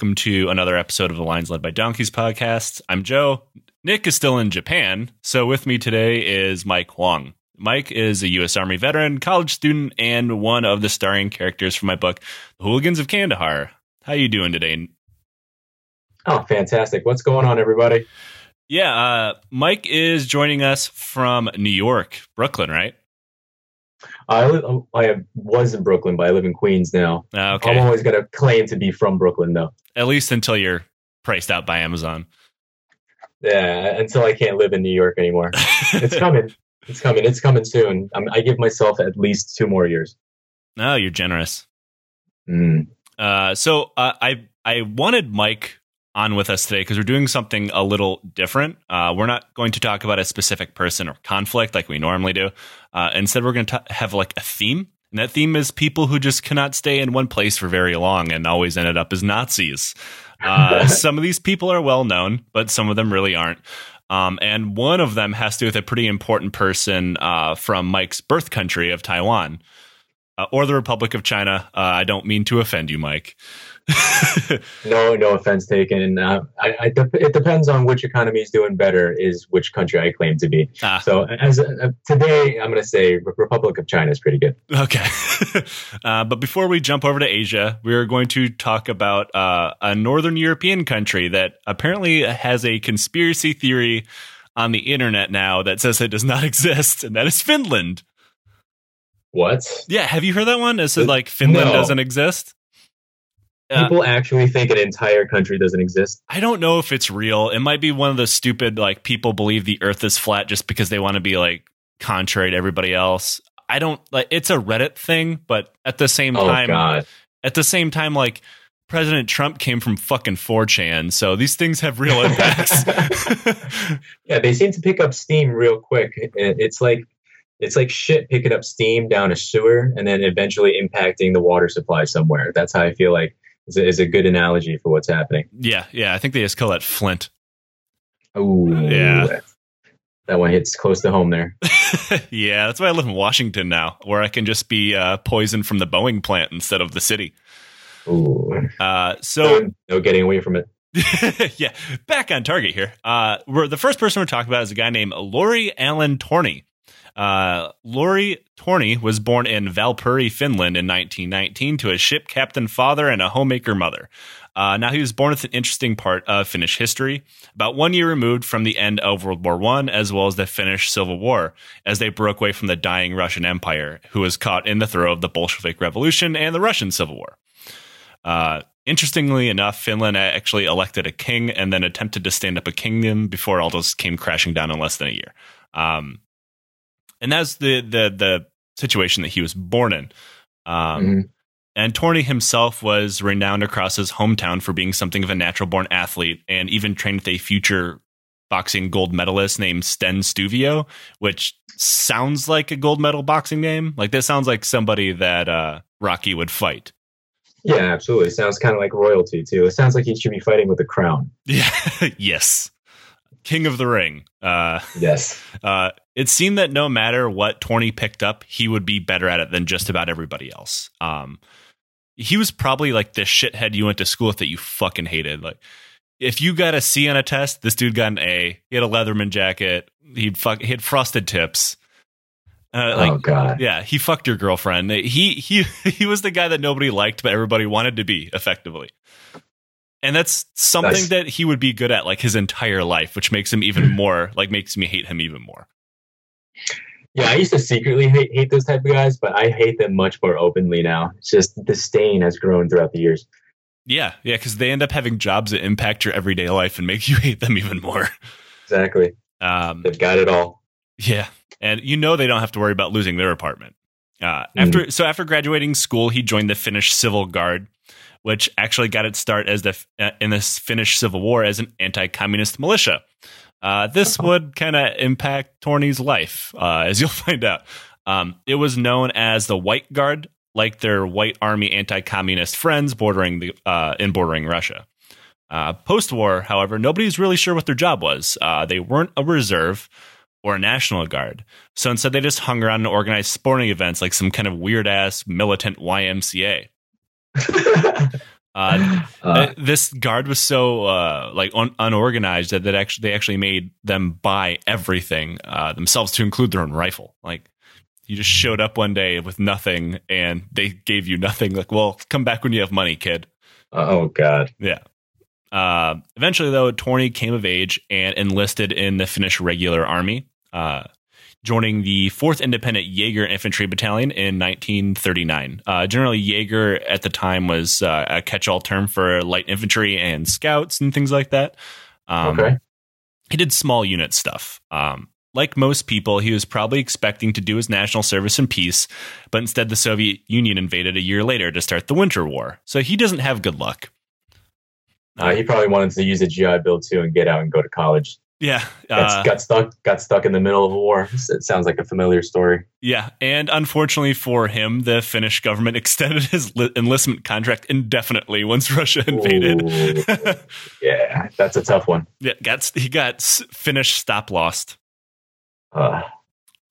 welcome to another episode of the Lions Led by Donkeys podcast. I'm Joe. Nick is still in Japan, so with me today is Mike Huang. Mike is a U.S. Army veteran, college student, and one of the starring characters from my book, The Hooligans of Kandahar. How you doing today? Oh, fantastic! What's going on, everybody? Yeah, uh, Mike is joining us from New York, Brooklyn, right? I live, I was in Brooklyn, but I live in Queens now. Uh, okay. I'm always going to claim to be from Brooklyn, though. At least until you're priced out by Amazon. Yeah, until I can't live in New York anymore. it's coming. It's coming. It's coming soon. I'm, i give myself at least two more years. Oh, you're generous. Mm. Uh, so uh, I I wanted Mike on with us today because we're doing something a little different. Uh, we're not going to talk about a specific person or conflict like we normally do. Uh, instead, we're going to have like a theme. And that theme is people who just cannot stay in one place for very long and always ended up as Nazis. Uh, some of these people are well known, but some of them really aren't. Um, and one of them has to do with a pretty important person uh, from Mike's birth country of Taiwan uh, or the Republic of China. Uh, I don't mean to offend you, Mike. No, no offense taken. Uh, I, I, it depends on which economy is doing better. Is which country I claim to be. Ah. So as uh, today, I'm going to say Republic of China is pretty good. Okay, uh, but before we jump over to Asia, we are going to talk about uh, a northern European country that apparently has a conspiracy theory on the internet now that says it does not exist, and that is Finland. What? Yeah, have you heard that one? Is it like Finland no. doesn't exist? People actually think an entire country doesn't exist. I don't know if it's real. It might be one of the stupid like people believe the earth is flat just because they want to be like contrary to everybody else. I don't like it's a Reddit thing, but at the same oh, time God. at the same time like President Trump came from fucking 4chan, so these things have real impacts. yeah, they seem to pick up steam real quick. It's like it's like shit picking up steam down a sewer and then eventually impacting the water supply somewhere. That's how I feel like is a, is a good analogy for what's happening. Yeah, yeah. I think they just call that Flint. Oh, yeah. That one hits close to home there. yeah, that's why I live in Washington now, where I can just be uh, poisoned from the Boeing plant instead of the city. Ooh. Uh, so no, no getting away from it. yeah, back on target here. Uh, we're the first person we're talking about is a guy named Lauri Allan Torni. Uh, Lauri Torni was born in Viipuri, Finland in 1919 to a ship captain father and a homemaker mother. Uh, now, he was born with an interesting part of Finnish history, about one year removed from the end of World War I, as well as the Finnish Civil War, as they broke away from the dying Russian Empire, who was caught in the throes of the Bolshevik Revolution and the Russian Civil War. Uh, interestingly enough, Finland actually elected a king and then attempted to stand up a kingdom before all this came crashing down in less than a year. Um, and that's the the the situation that he was born in. Um, mm-hmm. And Torni himself was renowned across his hometown for being something of a natural born athlete, and even trained with a future boxing gold medalist named Sten Suvio, which sounds like a gold medal boxing name. Like this sounds like somebody that uh, Rocky would fight. Yeah, absolutely. It sounds kind of like royalty too. It sounds like he should be fighting with a crown. Yeah. yes. King of the Ring. Uh, yes. Uh, it seemed that no matter what Torni picked up, he would be better at it than just about everybody else. Um, he was probably like the shithead you went to school with that you fucking hated. Like, if you got a C on a test, this dude got an A. He had a Leatherman jacket. He'd fuck. He had frosted tips. Uh, like, oh God! Yeah, he fucked your girlfriend. He he he was the guy that nobody liked, but everybody wanted to be effectively and that's something that's, that he would be good at like his entire life which makes him even more like makes me hate him even more yeah i used to secretly hate, hate those type of guys but i hate them much more openly now. It's just the stain has grown throughout the years. Yeah yeah because they end up having jobs that impact your everyday life and make you hate them even more. Exactly. Um, they've got it all. Yeah and you know they don't have to worry about losing their apartment. Uh, after mm. so after graduating school he joined the finnish civil guard which actually got its start as the uh, in the Finnish Civil War as an anti-communist militia. Uh, this uh-huh. would kind of impact Torni's life, uh, as you'll find out. Um, it was known as the White Guard, like their White Army anti-communist friends bordering the uh, in bordering Russia. Uh, post-war, however, nobody's really sure what their job was. Uh, they weren't a reserve or a national guard, so instead they just hung around and organized sporting events like some kind of weird ass militant YMCA. Uh, Uh, this guard was so uh, like un- unorganized that, that actually they actually made them buy everything uh, themselves to include their own rifle. Like you just showed up one day with nothing, and they gave you nothing. Like, well, come back when you have money, kid. oh God. Yeah. Uh, eventually, though, Torni came of age and enlisted in the Finnish regular army, uh, joining the 4th Independent Jaeger Infantry Battalion in 1939. Uh, generally, Jaeger at the time was uh, a catch all term for light infantry and scouts and things like that. Um, okay. He did small unit stuff. Um, like most people, he was probably expecting to do his national service in peace, but instead, the Soviet Union invaded a year later to start the Winter War. So he doesn't have good luck. Uh, he probably wanted to use a GI Bill too and get out and go to college. Yeah, Got, uh, got stuck. Got stuck in the middle of a war. It sounds like a familiar story. yeah, and unfortunately for him, the Finnish government extended his li- enlistment contract indefinitely once Russia invaded. Ooh. yeah, that's a tough one. yeah, got he got Finnish stop lost. Uh,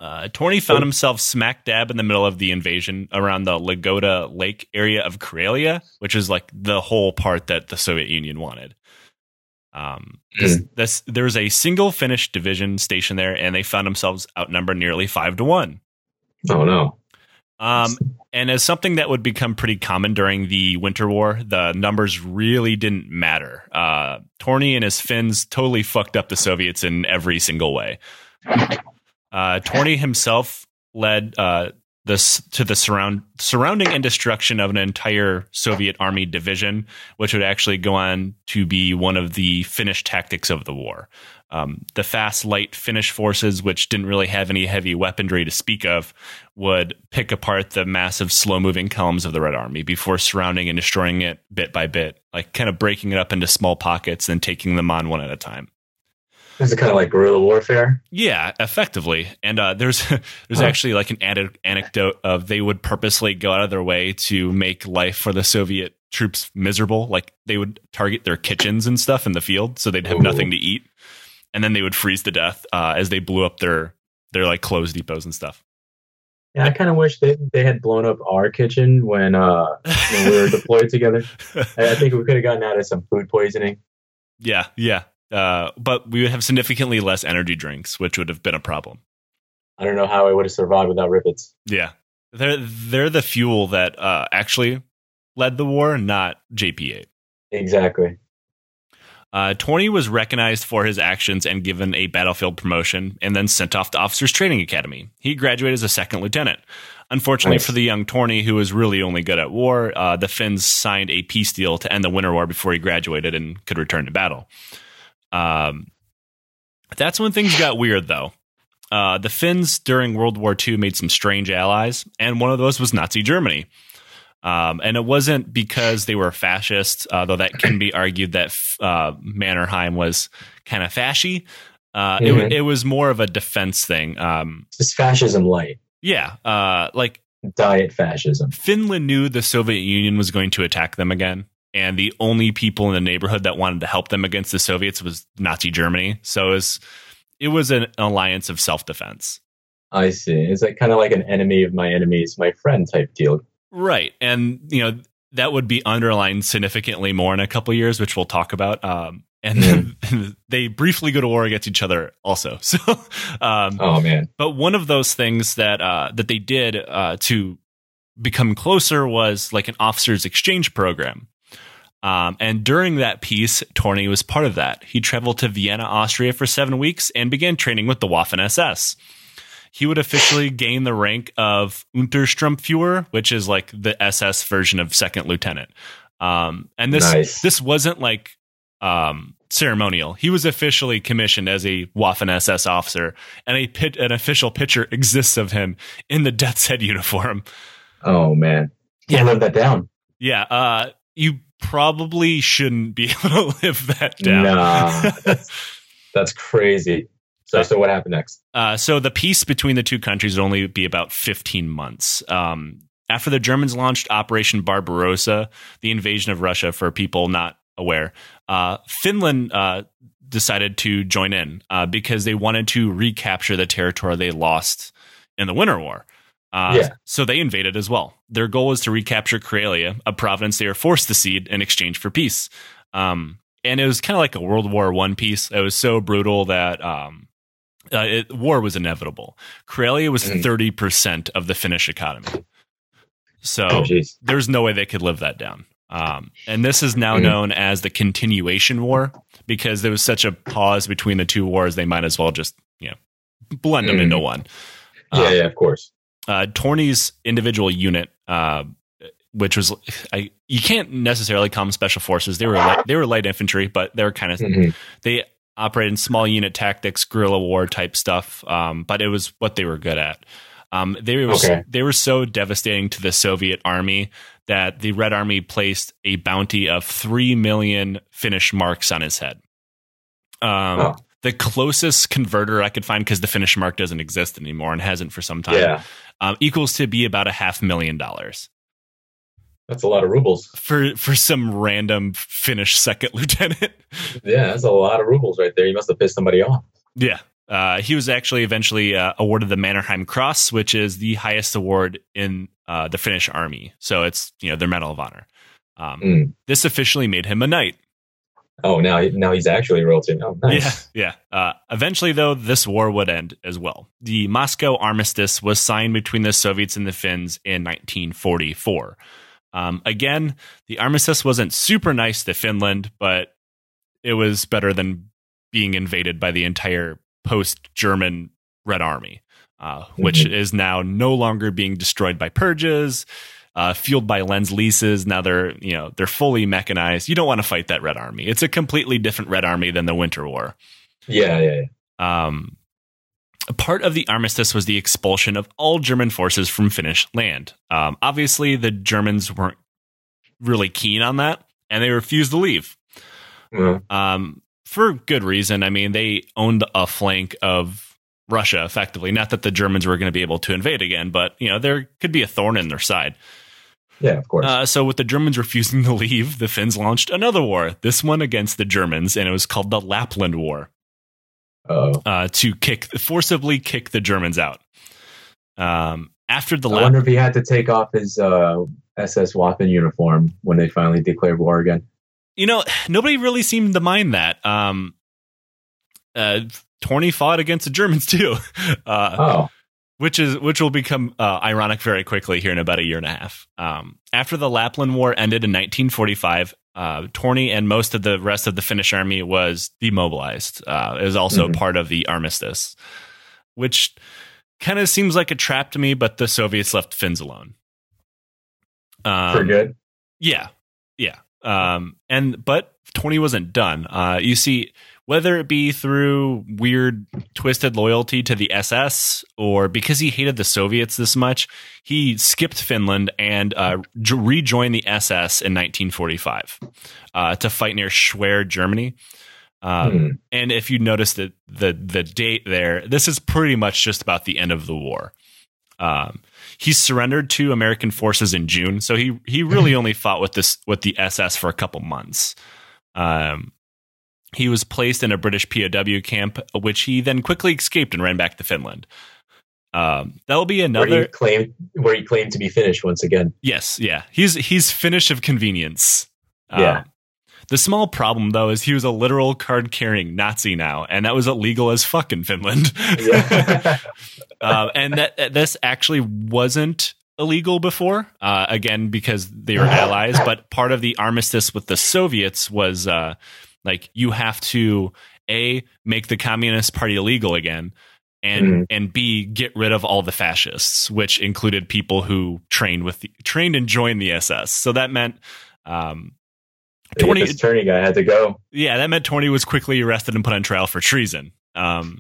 Uh, Torni found himself smack dab in the middle of the invasion around the Lagoda Lake area of Karelia, which is like the whole part that the Soviet Union wanted. Um, this, this, there was a single Finnish division stationed there, and they found themselves outnumbered nearly five to one. oh no. Um, and as something that would become pretty common during the Winter War, the numbers really didn't matter. Uh, Torni and his Finns totally fucked up the Soviets in every single way. Uh, Torni himself led uh, this to the surround surrounding and destruction of an entire Soviet army division, which would actually go on to be one of the Finnish tactics of the war. Um, the fast, light Finnish forces, which didn't really have any heavy weaponry to speak of, would pick apart the massive, slow moving columns of the Red Army before surrounding and destroying it bit by bit, like kind of breaking it up into small pockets and taking them on one at a time. This is kind of like guerrilla warfare. Yeah, effectively. And uh, there's there's Huh. actually like an added anecdote of they would purposely go out of their way to make life for the Soviet troops miserable. Like they would target their kitchens and stuff in the field, so they'd have Ooh. nothing to eat, and then they would freeze to death uh, as they blew up their their like clothes depots and stuff. Yeah, I kind of wish they, they had blown up our kitchen when uh when we were deployed together. I, I think we could have gotten out of some food poisoning. yeah, yeah. Uh, but we would have significantly less energy drinks, which would have been a problem. I don't know how I would have survived without Rip Its. Yeah, they're they're the fuel that uh, actually led the war, not JP8. Exactly. Uh, Torni was recognized for his actions and given a battlefield promotion, and then sent off to Officers Training Academy. He graduated as a second lieutenant. Unfortunately Nice. for the young Torni, who was really only good at war, uh, the Finns signed a peace deal to end the Winter War before he graduated and could return to battle. Um, that's when things got weird, though. Uh, the Finns during World War II made some strange allies, and one of those was Nazi Germany. Um, and it wasn't because they were fascist, uh, though that can be argued that uh, Mannerheim was kind of fashy. Uh, it, wa- Mhm. it was more of a defense thing. Um, Just fascism light. yeah, uh, like Diet fascism. Finland knew the Soviet Union was going to attack them again, and the only people in the neighborhood that wanted to help them against the Soviets was Nazi Germany. So it was, it was an alliance of self defense. I see. It's like kind of like an enemy of my enemy is my friend type deal. Right. And, you know, that would be underlined significantly more in a couple of years, which we'll talk about. Um, and then they briefly go to war against each other also. So, um, Oh man. but one of those things that, uh, that they did, uh, to become closer was like an officers exchange program. Um, and during that piece, Torni was part of that. He traveled to Vienna, Austria for seven weeks and began training with the Waffen SS. He would officially gain the rank of Untersturmführer, which is like the SS version of second lieutenant. Um, and this Nice. this wasn't like um, ceremonial. He was officially commissioned as a Waffen SS officer, and a pit, an official picture exists of him in the Death's Head uniform. Oh man. Can't live that down. Yeah, uh, you probably shouldn't be able to live that down. Nah. That's, that's crazy. So so what happened next? Uh, so the peace between the two countries would only be about 15 months. Um, after the Germans launched Operation Barbarossa, the invasion of Russia, for people not aware, uh, Finland uh, decided to join in uh, because they wanted to recapture the territory they lost in the Winter War. Uh, Yeah. So they invaded as well. Their goal was to recapture Karelia, a province they were forced to cede in exchange for peace. Um, and it was kind of like a World War One peace. It was so brutal that um, uh, it, war was inevitable. Karelia was Mhm. thirty percent of the Finnish economy. So Oh, there's no way they could live that down. Um, and this is now Mhm. known as the continuation war because there was such a pause between the two wars. They might as well just you know blend them Mhm. into one. Yeah, Um, yeah, of course. Uh, Torni's individual unit, uh, which was I, you can't necessarily call them special forces. They were light, they were light infantry, but they were kind of Mhm. they operated in small unit tactics, guerrilla war type stuff. Um, but it was what they were good at. Um, they were Okay. they were so devastating to the Soviet army that the Red Army placed a bounty of three million Finnish marks on his head. Um, Oh. The closest converter I could find, because the Finnish mark doesn't exist anymore and hasn't for some time, Yeah, um, equals to be about a half million dollars that's a lot of rubles. for for some random Finnish second lieutenant. Yeah, that's a lot of rubles right there. You must have pissed somebody off. yeah. Uh, he was actually eventually uh, awarded the Mannerheim Cross, which is the highest award in uh, the Finnish army. So it's you know their Medal of Honor. Um, Mm. This officially made him a knight. Oh, now now he's actually royalty. Oh, nice. Yeah, yeah. Uh, eventually, though, this war would end as well. The Moscow Armistice was signed between the Soviets and the Finns in 1944. Um, again, the armistice wasn't super nice to Finland, but it was better than being invaded by the entire post-German Red Army, uh, which Mhm. is now no longer being destroyed by purges. Uh, fueled by lens leases, now they're you know they're fully mechanized. You don't want to fight that Red Army. It's a completely different Red Army than the Winter War. Yeah, yeah, yeah. Um, part of the armistice was the expulsion of all German forces from Finnish land. Um, obviously, the Germans weren't really keen on that, and they refused to leave Well, um, for good reason. I mean, they owned a flank of Russia effectively. Not that the Germans were going to be able to invade again, but you know there could be a thorn in their side. Yeah, of course. Uh, so, with the Germans refusing to leave, the Finns launched another war. This one against the Germans, and it was called the Lapland War. oh, uh, to kick forcibly kick the Germans out. Um, after the I lap, wonder if he had to take off his uh, SS Waffen uniform when they finally declared war again. you know, nobody really seemed to mind that. Um, uh, Torni fought against the Germans too, uh, Oh, which is which will become uh, ironic very quickly here in about a year and a half. Um, after the Lapland War ended in 1945, uh, Torni and most of the rest of the Finnish army was demobilized. Uh, it was also Mhm. part of the armistice, which kind of seems like a trap to me. But the Soviets left Finns alone. Um, for good. yeah, yeah. Um, and but Torni wasn't done. Uh, you see, whether it be through weird, twisted loyalty to the SS or because he hated the Soviets this much, he skipped Finland and uh, rejoined the SS in 1945 uh, to fight near Schwerin, Germany. Um, Hmm. and if you notice that the the date there, this is pretty much just about the end of the war. Um, he surrendered to American forces in June, so he he really only fought with this with the SS for a couple months. Um, he was placed in a British POW camp, which he then quickly escaped and ran back to Finland. Um, that will be Where another he claimed where he claimed to be finished once again. Yes, yeah. He's he's Finnish of convenience. Yeah. Um, the small problem though is he was a literal card carrying Nazi now, and that was illegal as fuck in Finland. Yeah. uh, and that that this actually wasn't illegal before. Uh, again, because they were allies, but part of the armistice with the Soviets was uh, like you have to a make the Communist Party illegal again. And Mhm. and B get rid of all the fascists, which included people who trained with the, trained and joined the SS. So that meant um, Yeah, 20 this attorney guy had to go. yeah, that meant Torni was quickly arrested and put on trial for treason. Um,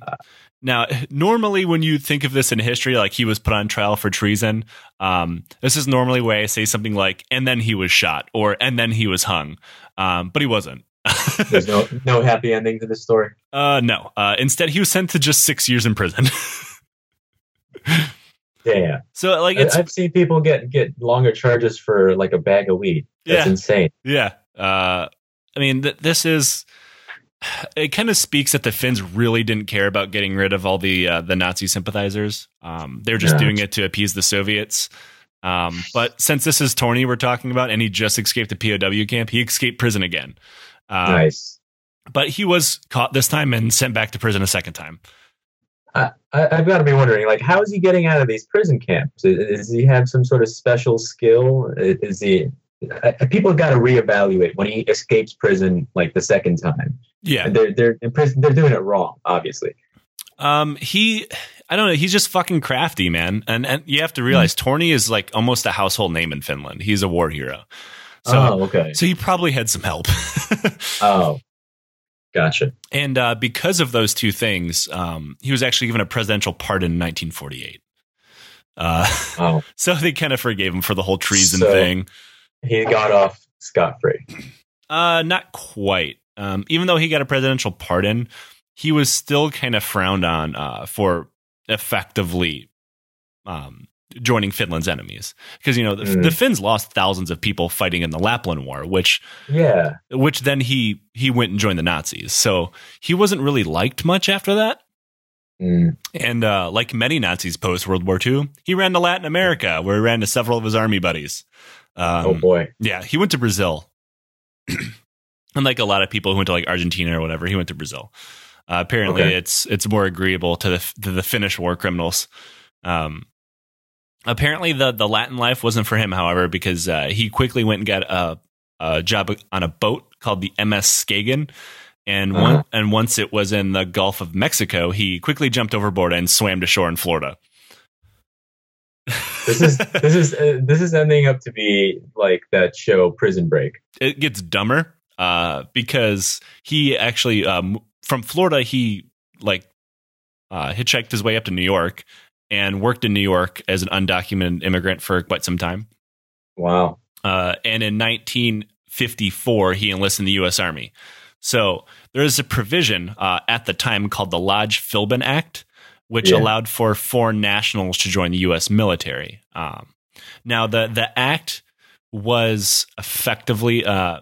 now, normally when you think of this in history, like he was put on trial for treason, um, this is normally where I say something like, and then he was shot, or and then he was hung. Um, but he wasn't. There's no no happy ending to this story. uh, no. Uh, instead, he was sent to just six years in prison. Damn. so, like, I've seen people get get longer charges for like a bag of weed. That's Yeah. insane. Yeah. Uh, I mean, th- this is it kind of speaks that the Finns really didn't care about getting rid of all the uh, the Nazi sympathizers. Um, they're just Yeah. doing it to appease the Soviets. Um, but since this is Torni we're talking about, and he just escaped the POW camp, he escaped prison again. Um, nice. But he was caught this time and sent back to prison a second time. I, I've got to be wondering, like, how is he getting out of these prison camps? Is- Does he have some sort of special skill? Is he? I, people got to reevaluate when he escapes prison, like the second time. Yeah, And they're they're in prison. They're doing it wrong, obviously. Um, he, I don't know. He's just fucking crafty, man. And and you have to realize Torni is like almost a household name in Finland. He's a war hero. So oh, okay. so he probably had some help. Oh, gotcha. and uh, because of those two things, um, he was actually given a presidential pardon in 1948. Uh, Oh, so they kind of forgave him for the whole treason So- thing. He got off scot free. Uh, not quite. Um, even though he got a presidential pardon, he was still kind of frowned on uh, for effectively um, joining Finland's enemies because you know the, Mm. the Finns lost thousands of people fighting in the Lapland War, which Yeah. which then he he went and joined the Nazis. So he wasn't really liked much after that. Mm. And uh, like many Nazis post World War II, he ran to Latin America, where he ran to several of his army buddies. Um, oh boy. yeah, he went to Brazil. Unlike a lot of people who went to like Argentina or whatever, he went to Brazil. Uh, apparently, Okay. it's it's more agreeable to the to the Finnish war criminals. Um, apparently, the the Latin life wasn't for him, however, because uh, he quickly went and got a, a job on a boat called the MS Skagen. And one, Uh-huh. and once it was in the Gulf of Mexico, he quickly jumped overboard and swam to shore in Florida. This is this is uh, this is ending up to be like that show Prison Break. it gets dumber uh, because he actually um, from Florida he like uh, hitchhiked his way up to New York and worked in New York as an undocumented immigrant for quite some time. Wow. Uh, and in 1954, he enlisted in the U.S. Army. So there is a provision uh, at the time called the Lodge Philbin Act, which Yeah. allowed for foreign nationals to join the U.S. military. Um, now, the the act was effectively uh,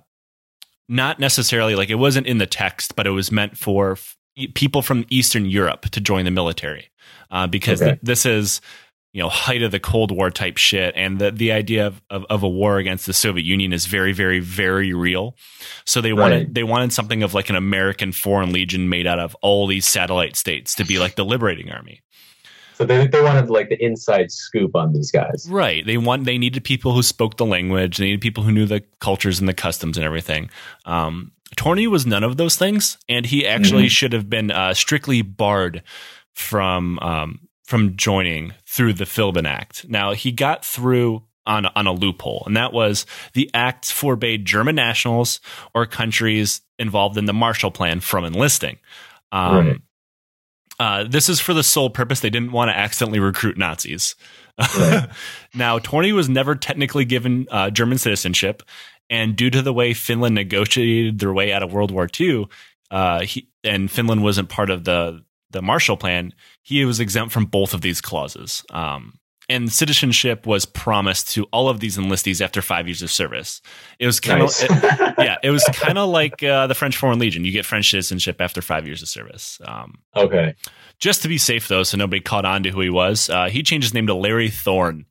not necessarily like it wasn't in the text, but it was meant for f- people from Eastern Europe to join the military uh, because Okay. th- this is you know height of the Cold War type shit, and the the idea of, of, of a war against the Soviet Union is very very very real. So they wanted they wanted something of like an American Foreign Legion made out of all these satellite states to be like the liberating army. So they they wanted like the inside scoop on these guys. Right. They want they needed people who spoke the language. They needed people who knew the cultures and the customs and everything. Um, Torni was none of those things, and he actually should have been uh, strictly barred from um, from joining through the Philbin Act. Now he got through on on a loophole, and that was the act forbade German nationals or countries involved in the Marshall Plan from enlisting. Um, Right. uh, this is for the sole purpose they didn't want to accidentally recruit Nazis. Right. now, Torni was never technically given uh, German citizenship, and due to the way Finland negotiated their way out of World War II, uh, he, and Finland wasn't part of the the Marshall Plan, he was exempt from both of these clauses. Um, and citizenship was promised to all of these enlistees after five years of service. It was kind of yeah, it was kind of like uh, the French Foreign Legion. You get French citizenship after five years of service. Um, okay. just to be safe, though, so nobody caught on to who he was, uh, he changed his name to Larry Thorne.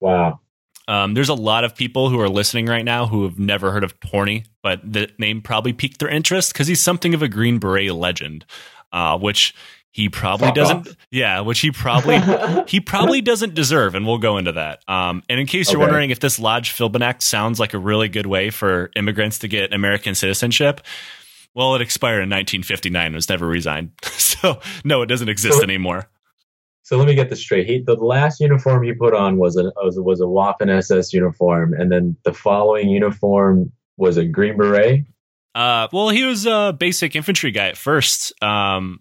Wow. Um, there's a lot of people who are listening right now who have never heard of Torni, but the name probably piqued their interest because he's something of a Green Beret legend, uh, which he probably Fuck doesn't. off. Yeah, which he probably he probably doesn't deserve, and we'll go into that. Um, and in case you're Okay. wondering if this Lodge Philbin Act sounds like a really good way for immigrants to get American citizenship, well, it expired in 1959 and was never resigned. so no, it doesn't exist So- anymore. So let me get this straight. He, the last uniform he put on was a was, was a Waffen SS uniform, and then the following uniform was a Green Beret. Uh, well, he was a basic infantry guy at first. Um,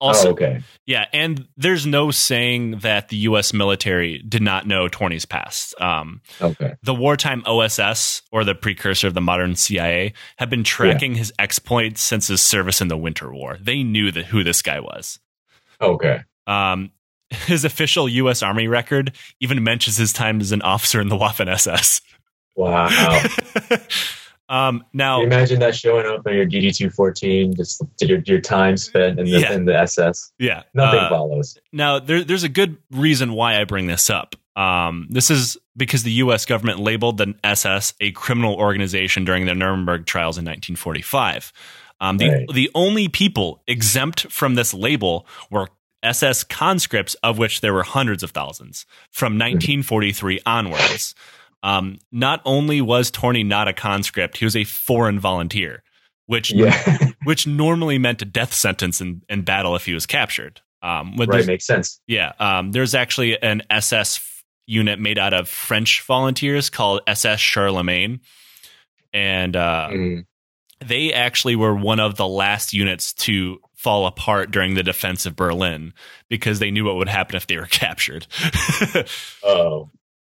also, oh, okay. yeah, and there's no saying that the U.S. military did not know Torni's past. Um, Okay. the wartime OSS, or the precursor of the modern CIA, have been tracking his exploits since his service in the Winter War. They knew that who this guy was. Okay. Um, his official U.S. Army record even mentions his time as an officer in the Waffen SS. Wow. Um, now, imagine that showing up on your DD two fourteen, just your your time spent in the, Yeah. in the SS. yeah, Nothing uh, follows. Now, there, there's a good reason why I bring this up. Um, this is because the U.S. government labeled the SS a criminal organization during the Nuremberg trials in 1945. Um, the Right. the only people exempt from this label were SS conscripts, of which there were hundreds of thousands from 1943 onwards. Um, not only was Torni not a conscript, he was a foreign volunteer, which Yeah, which normally meant a death sentence in, in battle if he was captured. Um, right. Makes sense. yeah, um, there's actually an SS unit made out of French volunteers called SS Charlemagne, and uh, Mm. they actually were one of the last units to fall apart during the defense of Berlin because they knew what would happen if they were captured. Oh,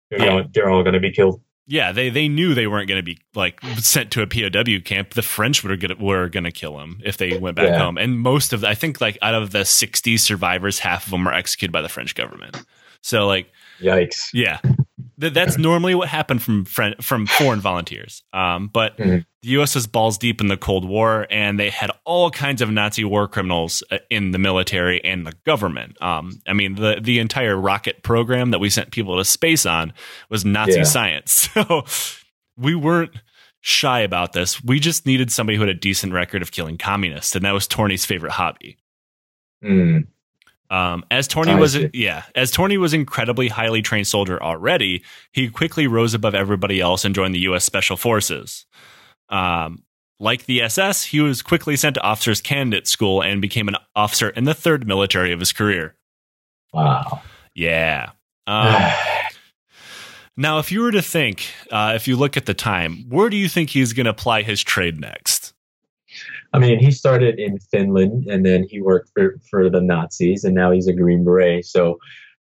they're, Yeah. all, they're all going to be killed. yeah, they they knew they weren't going to be like sent to a POW camp. The French were going were going to kill them if they went back Yeah. home. And most of the, I think like out of the 60 survivors, half of them were executed by the French government. So like Yikes. Yeah, that's normally what happened from friend, from foreign volunteers. Um, but Mhm. the U.S. was balls deep in the Cold War, and they had all kinds of Nazi war criminals uh, in the military and the government. Um, I mean, the the entire rocket program that we sent people to space on was Nazi Yeah. science. So we weren't shy about this. We just needed somebody who had a decent record of killing communists, and that was Torni's favorite hobby. Mm. Um, as Torni I was, see. yeah, as Torni was incredibly highly trained soldier already, he quickly rose above everybody else and joined the U.S. Special Forces. Um, like the SS, he was quickly sent to officers candidate school and became an officer in the third military of his career. Wow. Yeah. Um, now, if you were to think, uh, if you look at the time, where do you think he's going to apply his trade next? I mean, he started in Finland and then he worked for, for the Nazis and now he's a Green Beret. So,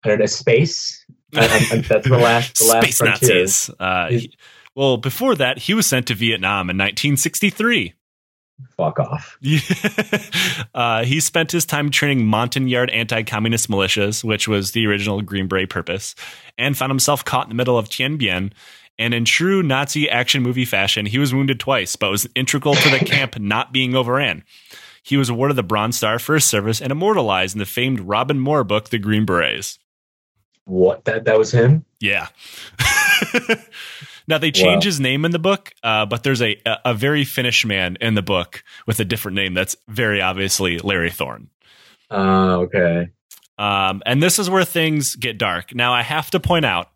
I don't know, space? I, I, that's the last, the last Space frontier. Nazis. Uh, he- well, before that, he was sent to Vietnam in 1963. Fuck off. uh, he spent his time training Montagnard anti communist militias, which was the original Green Beret purpose, and found himself caught in the middle of Tinh Bien. And in true Nazi action movie fashion, he was wounded twice, but was integral to the camp not being overran. He was awarded the Bronze Star for his service and immortalized in the famed Robin Moore book, The Green Berets. What? That, that was him? Yeah. now they change Wow. his name in the book, uh, but there's a, a very Finnish man in the book with a different name that's very obviously Larry Thorne. Uh, okay. Um, and this is where things get dark. Now I have to point out,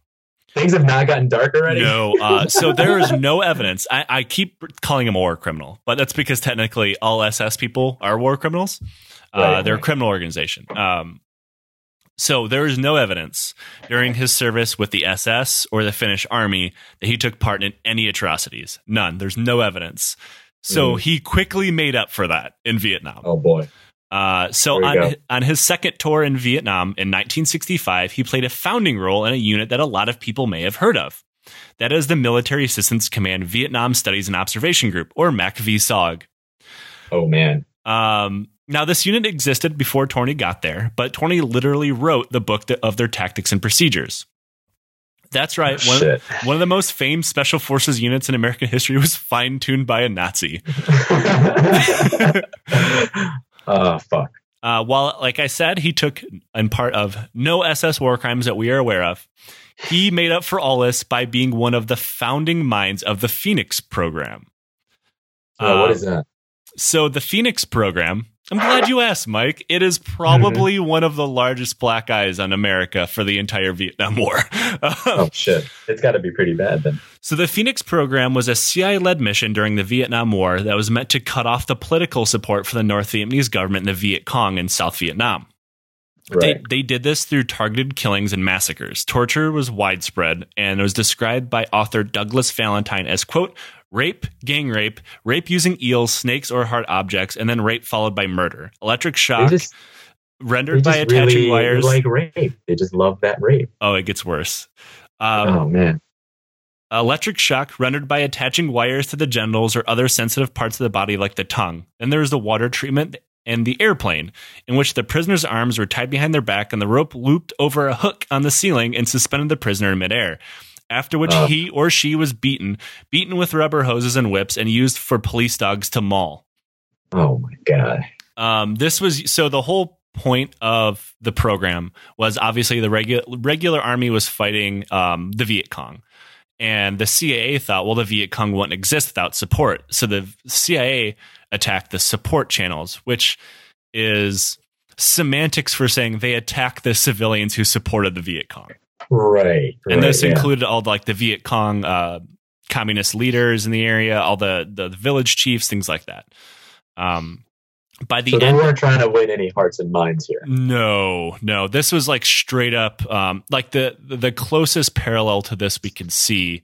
Things have not gotten dark already? no, uh, so there is no evidence. I, I keep calling him a war criminal, but that's because technically all SS people are war criminals. Uh, Right, they're a criminal organization. Um, so there is no evidence during his service with the SS or the Finnish army that he took part in any atrocities. None. There's no evidence. So Mm. he quickly made up for that in Vietnam. Oh, boy. Uh, so on, go. on his second tour in Vietnam in 1965, he played a founding role in a unit that a lot of people may have heard of. That is the Military Assistance Command Vietnam Studies and Observation Group, or MACV-SOG. Oh, man. Um, now, this unit existed before Torni got there, but Torni literally wrote the book of their tactics and procedures. That's right. One, Shit. one of the most famed special forces units in American history was fine tuned by a Nazi. oh, fuck. Uh, while, like I said, he took in part of no SS war crimes that we are aware of, he made up for all this by being one of the founding minds of the Phoenix program. Uh, Uh, is that? So the Phoenix program, I'm glad you asked, Mike. It is probably one of the largest black eyes on America for the entire Vietnam War. Oh, shit. It's got to be pretty bad then. So the Phoenix program was a CIA-led mission during the Vietnam War that was meant to cut off the political support for the North Vietnamese government and the Viet Cong in South Vietnam. Right. They, they did this through targeted killings and massacres. Torture was widespread and it was described by author Douglas Valentine as, quote, rape, gang rape, rape using eels, snakes, or hard objects, and then rape followed by murder. Electric shock just, rendered by attaching really wires. like rape. They just love that rape. oh, it gets worse. Um, oh, man. Electric shock rendered by attaching wires to the genitals or other sensitive parts of the body, like the tongue. Then there's the water treatment and the airplane, in which the prisoner's arms were tied behind their back and the rope looped over a hook on the ceiling and suspended the prisoner in midair. After which Oh. he or she was beaten, beaten with rubber hoses and whips, and used for police dogs to maul. Oh my god. Um, this was so the whole point of the program was obviously the regular regular army was fighting um, the Viet Cong, and the CIA thought, well, the Viet Cong wouldn't exist without support, so the CIA attacked the support channels, which is semantics for saying they attack the civilians who supported the Viet Cong, Right. and right, this yeah. included all like the Viet Cong uh, communist leaders in the area, all the, the village chiefs, things like that. Um, by the So they end, weren't trying to win any hearts and minds here. no, no. This was like straight up, um, like the the closest parallel to this we can see,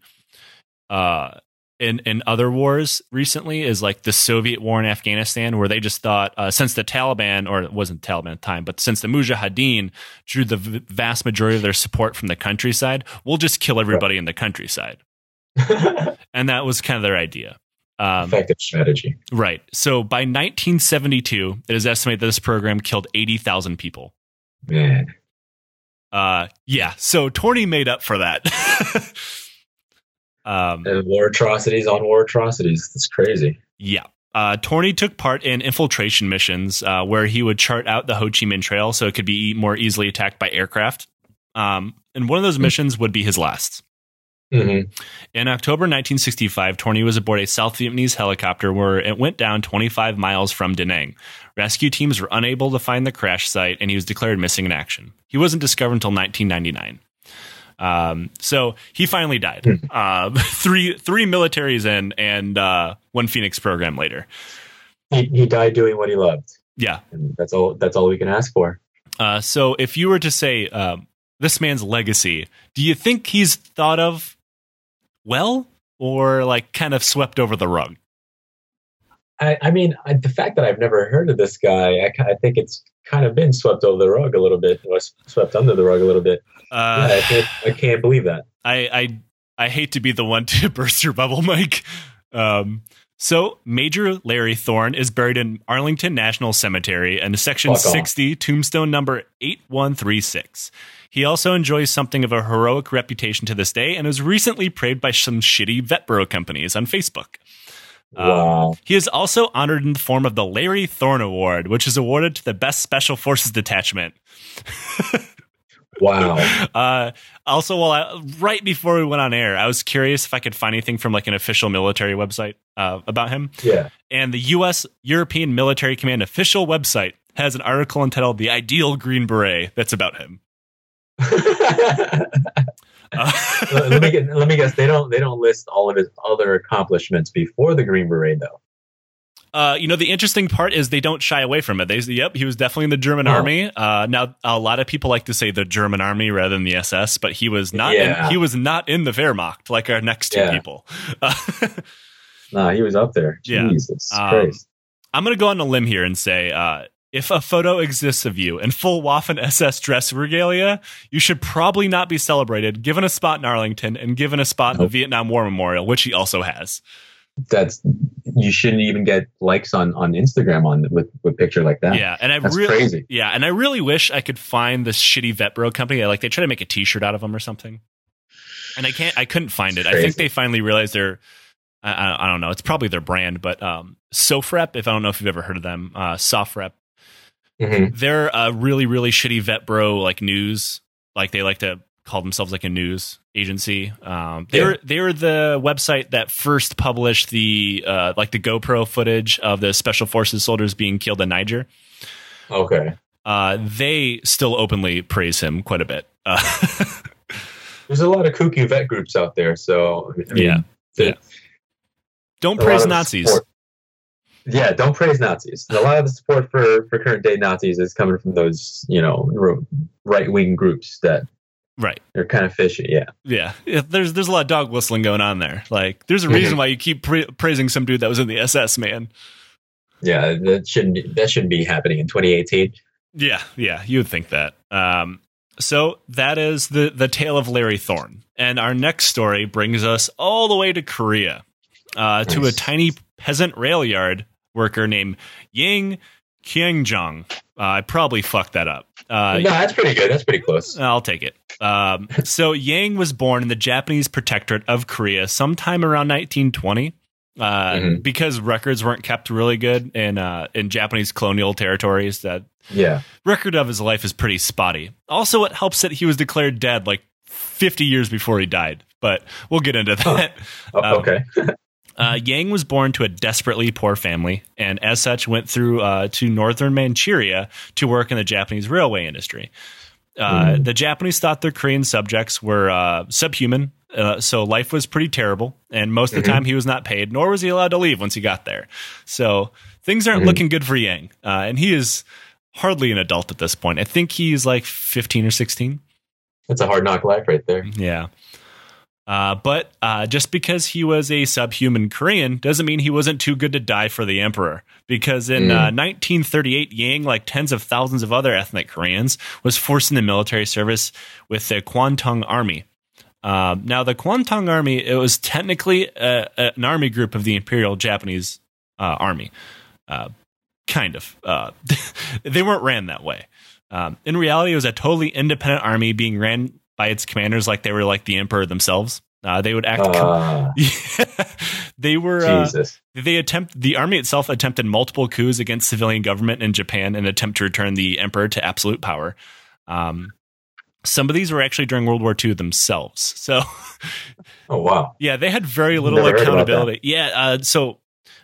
uh, in in other wars recently is like the Soviet war in Afghanistan, where they just thought uh, since the Taliban or it wasn't Taliban at the time, but since the Mujahideen drew the v- vast majority of their support from the countryside, we'll just kill everybody in the countryside, and that was kind of their idea. Um, Effective strategy. Right. So by 1972, it is estimated that this program killed 80,000 people. Man. Uh, yeah. So Torni made up for that. um, And war atrocities on war atrocities. That's crazy. yeah. Uh, Torni took part in infiltration missions uh, where he would chart out the Ho Chi Minh Trail so it could be more easily attacked by aircraft. Um, and one of those missions would be his last. hmm In October 1965, Torni was aboard a South Vietnamese helicopter where it went down 25 miles from Da Nang. Rescue teams were unable to find the crash site, and he was declared missing in action. He wasn't discovered until 1999. Um, so he finally died. Uh, three three militaries in, and uh, one Phoenix program later. He, he died doing what he loved. Yeah. And that's all that's all we can ask for. Uh, so if you were to say um, this man's legacy, do you think he's thought of well, or like kind of swept over the rug? I, I mean, I, the fact that I've never heard of this guy, I, I think it's kind of been swept over the rug a little bit, or swept under the rug a little bit. Uh, yeah, I can't, I can't believe that. I, I I hate to be the one to burst your bubble, Mike. Um, so Major Larry Thorne is buried in Arlington National Cemetery in Section 60, tombstone number 8136. He also enjoys something of a heroic reputation to this day and was recently praised by some shitty vet bro companies on Facebook. Um, Wow. He is also honored in the form of the Larry Thorne Award, which is awarded to the best Special Forces detachment. Wow. Uh, also, while I, right before we went on air, I was curious if I could find anything from like an official military website uh, about him. Yeah. And the U.S. European Military Command official website has an article entitled "The Ideal Green Beret" that's about him. Uh, let me get, let me guess. They don't they don't list all of his other accomplishments before the Green Beret, though. Uh, you know, the interesting part is they don't shy away from it. They say, yep, he was definitely in the German Oh. army. Uh, now, a lot of people like to say the German army rather than the SS, but he was not. Yeah. In, he was not in the Wehrmacht like our next two Yeah. people. Uh, Nah, he was up there. Yeah. Jesus Um, Christ. I'm going to go on a limb here and say uh, if a photo exists of you in full Waffen SS dress regalia, you should probably not be celebrated, given a spot in Arlington and given a spot in the Vietnam War Memorial, which he also has. That's you shouldn't even get likes on on Instagram on with with picture like that. Yeah, and I That's really, crazy. yeah, and I really wish I could find this shitty vet bro company. Like they try to make a T-shirt out of them or something, and I can't. I couldn't find it. I think they finally realized they're. I, I, I don't know. It's probably their brand, but um, Sofrep. If I don't know if you've ever heard of them, uh, Sofrep. Mhm. they're a really really shitty vet bro like news like they like to call themselves like a news agency um they Yeah. were they were the website that first published the uh like the gopro footage of the special forces soldiers being killed in niger Okay. uh they still openly praise him quite a bit uh, There's a lot of kooky vet groups out there, so I mean, Yeah. Yeah. don't praise nazis support- Yeah, don't praise Nazis. A lot of the support for for current day Nazis is coming from those you know right wing groups that right they're kind of fishy. Yeah. yeah Yeah, there's there's a lot of dog whistling going on there like there's a reason why you keep pra- praising some dude that was in the ss man Yeah, that shouldn't be, that shouldn't be happening in 2018. Yeah, yeah, you would think that. Um, so that is the the tale of Larry Thorne, and our next story brings us all the way to Korea, uh, to a tiny peasant rail yard worker named Yang Kyoungjong. Uh, I probably fucked that up. Uh, no, that's pretty good. That's pretty close. I'll take it. Um, so Yang was born in the Japanese protectorate of Korea sometime around 1920. Uh, Mhm. Because records weren't kept really good in uh, in Japanese colonial territories, that Yeah. record of his life is pretty spotty. Also, it helps that he was declared dead like 50 years before he died. But we'll get into that. Oh, Um, okay. Uh, Yang was born to a desperately poor family, and as such, went through uh, to northern Manchuria to work in the Japanese railway industry. Uh, Mm. The Japanese thought their Korean subjects were uh, subhuman, uh, so life was pretty terrible. And most of the Mhm. time, he was not paid, nor was he allowed to leave once he got there. So things aren't Mhm. looking good for Yang, uh, and he is hardly an adult at this point. I think he's like fifteen or sixteen. That's a hard knock life right there. Yeah. Uh, but uh, just because he was a subhuman Korean doesn't mean he wasn't too good to die for the emperor. Because in Mm. uh, 1938, Yang, like tens of thousands of other ethnic Koreans, was forced into military service with the Kwantung Army. Um, now, the Kwantung Army it was technically a, a- an army group of the Imperial Japanese uh, Army, uh, kind of. Uh, they weren't ran that way. Um, in reality, it was a totally independent army being ran by its commanders like they were like the emperor themselves. Uh, they would act. com- Uh, they were. Uh, they attempt. The army itself attempted multiple coups against civilian government in Japan in an attempt to return the emperor to absolute power. Um, some of these were actually during World War II themselves. So Oh wow. yeah, they had very little Never accountability. Yeah, uh, so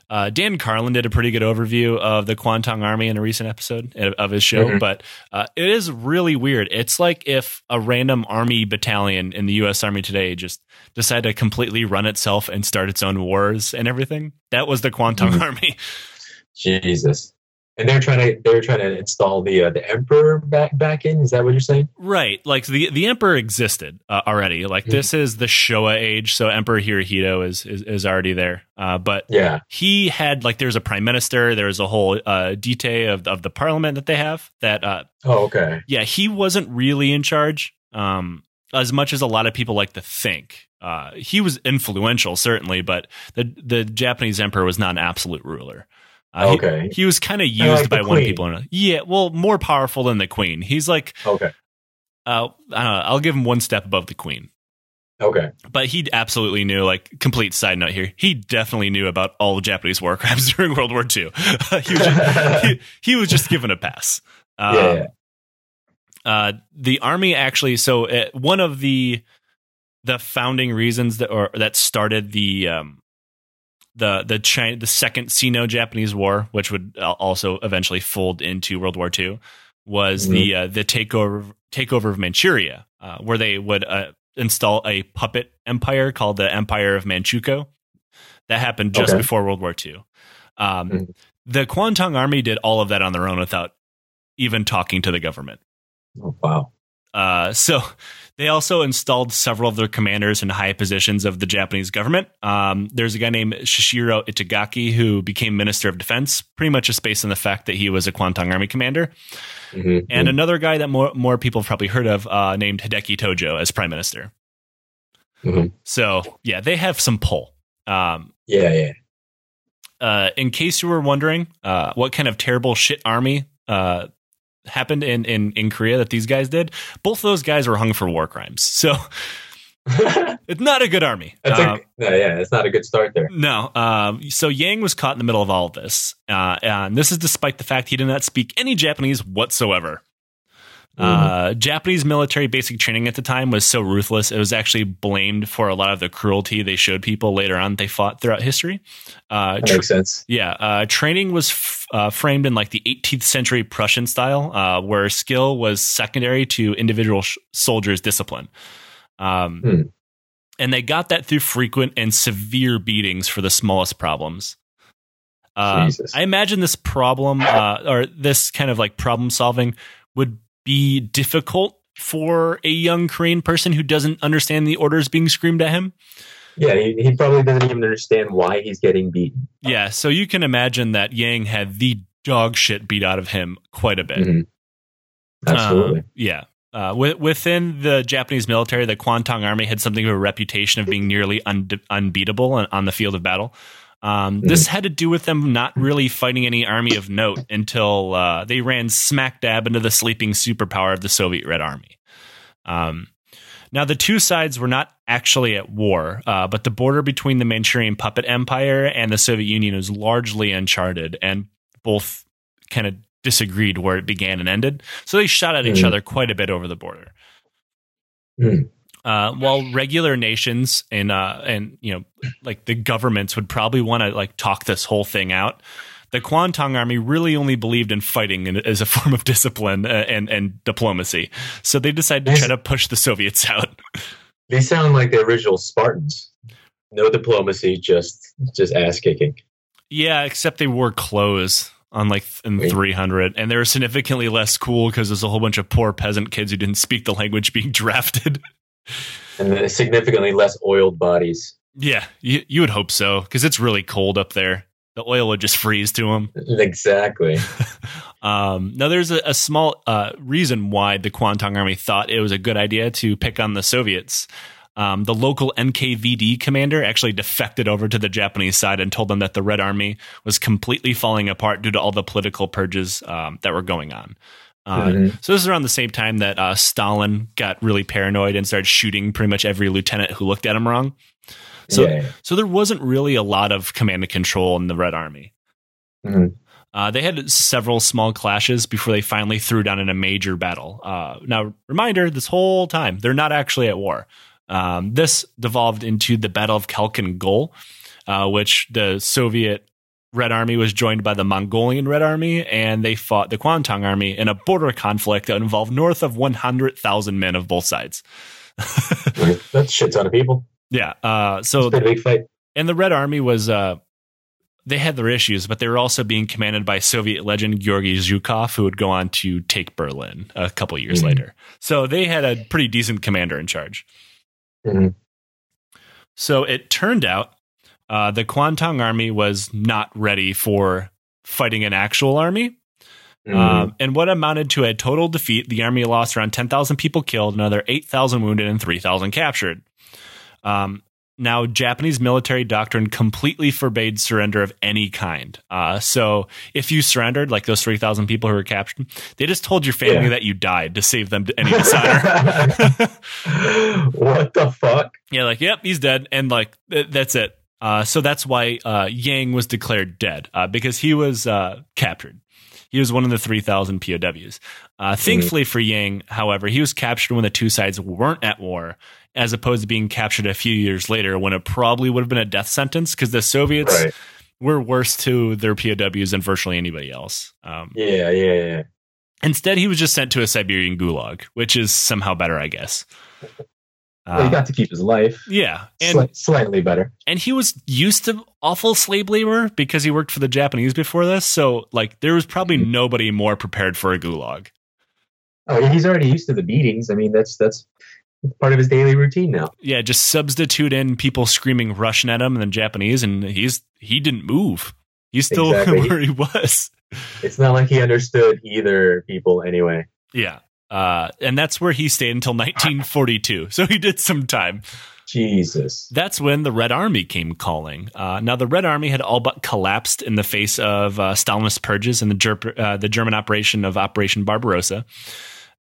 uh, Dan Carlin did a pretty good overview of the Kwantung Army in a recent episode of- his show, Mhm. but uh, it is really weird. It's like if a random army battalion in the U.S. Army today just decided to completely run itself and start its own wars and everything. That was the Kwantung Mhm. Army. Jesus. And they're trying to they're trying to install the uh, the emperor back back in. Is that what you're saying? Right. Like the the emperor existed uh, already. Like Mhm. this is the Showa age, so Emperor Hirohito is is, is already there. Uh, but Yeah. he had like there's a prime minister, there's a whole uh, detail of of the parliament that they have. That uh, Oh okay. yeah, he wasn't really in charge um, as much as a lot of people like to think. Uh, he was influential certainly, but the the Japanese emperor was not an absolute ruler. Uh, he- Okay. he, was kind of used like by one people. Yeah, well, more powerful than the queen. He's like Okay. uh, I don't know. I'll give him one step above the queen. Okay. But he absolutely knew, like, complete side note here, he definitely knew about all the Japanese war crimes during World War II. he, was just, he, he was just given a pass. Um, Yeah, yeah. Uh, the army actually, so uh, one of the the founding reasons that or that started the um, the the China, the second Sino-Japanese War, which would also eventually fold into World War II, was the uh, the takeover takeover of Manchuria, uh, where they would uh, install a puppet empire called the Empire of Manchukuo. That happened just Okay. before World War II. Um, Mhm. The Kwantung Army did all of that on their own without even talking to the government. Oh, wow. Uh, so they also installed several of their commanders in high positions of the Japanese government. Um, there's a guy named Seishiro Itagaki who became Minister of Defense, pretty much just based on the fact that he was a Kwantung Army commander, hmm and another guy that more more people have probably heard of, uh, named Hideki Tojo as Prime Minister. Mhm. So yeah, they have some pull. Um, yeah, yeah. uh, in case you were wondering uh, what kind of terrible shit army uh, happened in, in, in Korea that these guys did, both of those guys were hung for war crimes. So it's not a good army. That's Um, a, no, yeah, it's not a good start there. no. Um, so Yang was caught in the middle of all of this. Uh, and this is despite the fact he did not speak any Japanese whatsoever. Uh, Japanese military basic training at the time was so ruthless, it was actually blamed for a lot of the cruelty they showed people later on they fought throughout history. Uh, That tr- makes sense. yeah, uh, training was f- uh, framed in like the 18th century Prussian style, uh, where skill was secondary to individual sh- soldiers' discipline. Um, Hmm. And they got that through frequent and severe beatings for the smallest problems. Uh, Jesus. I imagine this problem uh, or this kind of like problem solving would be difficult for a young Korean person who doesn't understand the orders being screamed at him. Yeah, he, he probably doesn't even understand why he's getting beaten. Yeah, so you can imagine that Yang had the dog shit beat out of him quite a bit. Mhm. Absolutely. Um, yeah. Uh, wi- within the Japanese military, the Kwantung Army had something of a reputation of being nearly un- unbeatable on, on the field of battle. Um, this had to do with them not really fighting any army of note until uh, they ran smack dab into the sleeping superpower of the Soviet Red Army. Um, now, the two sides were not actually at war, uh, but the border between the Manchurian puppet empire and the Soviet Union was largely uncharted, and both kind of disagreed where it began and ended. So they shot at each Mm. other quite a bit over the border. Mm. Uh, while regular nations and uh, and you know like the governments would probably want to like talk this whole thing out, the Kuomintang army really only believed in fighting as a form of discipline uh, and and diplomacy. So they decided to try to push the Soviets out. They sound like the original Spartans. No diplomacy, just just ass kicking. Yeah, except they wore clothes on like in Wait. 300 and they were significantly less cool because there's a whole bunch of poor peasant kids who didn't speak the language being drafted. And significantly less oiled bodies. yeah, you, you would hope so because it's really cold up there. The oil would just freeze to them. Exactly. Um, now, there's a, a small uh, reason why the Kuomintang army thought it was a good idea to pick on the Soviets. Um, the local NKVD commander actually defected over to the Japanese side and told them that the Red Army was completely falling apart due to all the political purges um, that were going on. Uh, Mhm. So this is around the same time that uh, Stalin got really paranoid and started shooting pretty much every lieutenant who looked at him wrong. So, yeah. so there wasn't really a lot of command and control in the Red Army. Mhm. Uh, they had several small clashes before they finally threw down in a major battle. Uh, now, reminder: this whole time they're not actually at war. Um, this devolved into the Battle of Khalkhin Gol, uh, which the Soviet Red Army was joined by the Mongolian Red Army, and they fought the Kuomintang Army in a border conflict that involved north of 100,000 men of both sides. That's a shit ton of people. yeah. Uh, so a big fight. and the Red Army was uh they had their issues, but they were also being commanded by Soviet legend Georgy Zhukov, who would go on to take Berlin a couple years Mhm. later. So they had a pretty decent commander in charge. Mhm. So it turned out uh, the Kuomintang army was not ready for fighting an actual army. Mhm. Um, and what amounted to a total defeat, the army lost around 10,000 people killed, another 8,000 wounded, and 3,000 captured. Um, now, Japanese military doctrine completely forbade surrender of any kind. Uh, so, if you surrendered, like those 3,000 people who were captured, they just told your family Yeah. that you died to save them any dishonor. what the fuck? yeah, like, yep, he's dead. And, like, th- that's it. Uh, so, that's why uh, Yang was declared dead uh, because he was uh, captured. He was one of the 3,000 POWs. Uh, thankfully for Yang, however, he was captured when the two sides weren't at war, as opposed to being captured a few years later when it probably would have been a death sentence because the Soviets Right. were worse to their POWs than virtually anybody else. Um, Yeah, yeah, yeah. instead, he was just sent to a Siberian gulag, which is somehow better, I guess. Well, he Uh, got to keep his life. yeah, and Sli- slightly better. and he was used to awful slave labor because he worked for the Japanese before this. So, like, there was probably Mhm. nobody more prepared for a gulag. Oh, he's already used to the beatings. I mean, that's that's part of his daily routine now. Yeah, just substitute in people screaming Russian at him and then Japanese, and he's he didn't move. He's still Exactly. where he was. It's not like he understood either people anyway. Yeah. Uh, and that's where he stayed until 1942. So he did some time. Jesus. That's when the Red Army came calling. Uh, now, the Red Army had all but collapsed in the face of uh, Stalinist purges and the, Ger- uh, the German operation of Operation Barbarossa.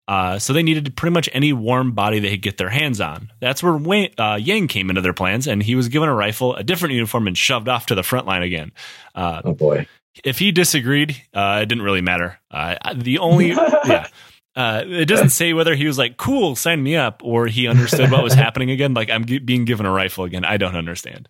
Uh, so they needed pretty much any warm body they could get their hands on. That's where Wayne, uh, Yang came into their plans, and he was given a rifle, a different uniform, and shoved off to the front line again. Uh, Oh boy. if he disagreed, uh, it didn't really matter. Uh, the only, yeah. Uh, it doesn't say whether he was like, cool, sign me up, or he understood what was happening again. Like, I'm g- being given a rifle again. I don't understand.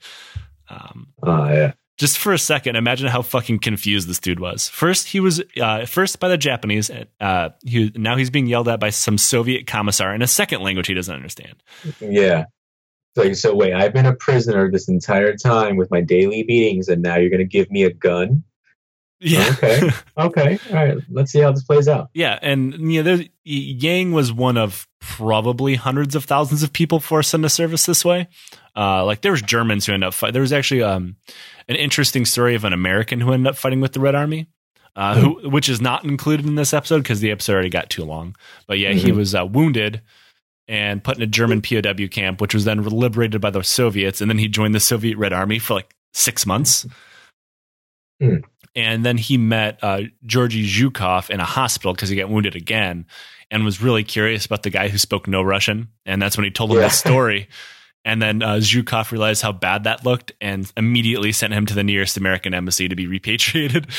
Um, Oh yeah. just for a second, imagine how fucking confused this dude was. First, he was uh, first by the Japanese. Uh, he, now he's being yelled at by some Soviet commissar in a second language he doesn't understand. Yeah. So, so wait, I've been a prisoner this entire time with my daily beatings, and now you're going to give me a gun? Yeah. Okay. Okay. All right. Let's see how this plays out. Yeah, and you know, Yang was one of probably hundreds of thousands of people forced into service this way. Uh, like there was Germans who ended up fighting. There was actually um, an interesting story of an American who ended up fighting with the Red Army, uh, who which is not included in this episode because the episode already got too long. But yeah, he Mhm. was uh, wounded and put in a German POW camp, which was then liberated by the Soviets, and then he joined the Soviet Red Army for like six months. Hmm. And then he met uh, Georgy Zhukov in a hospital because he got wounded again and was really curious about the guy who spoke no Russian. And that's when he told him Yeah. the story. And then uh, Zhukov realized how bad that looked and immediately sent him to the nearest American embassy to be repatriated.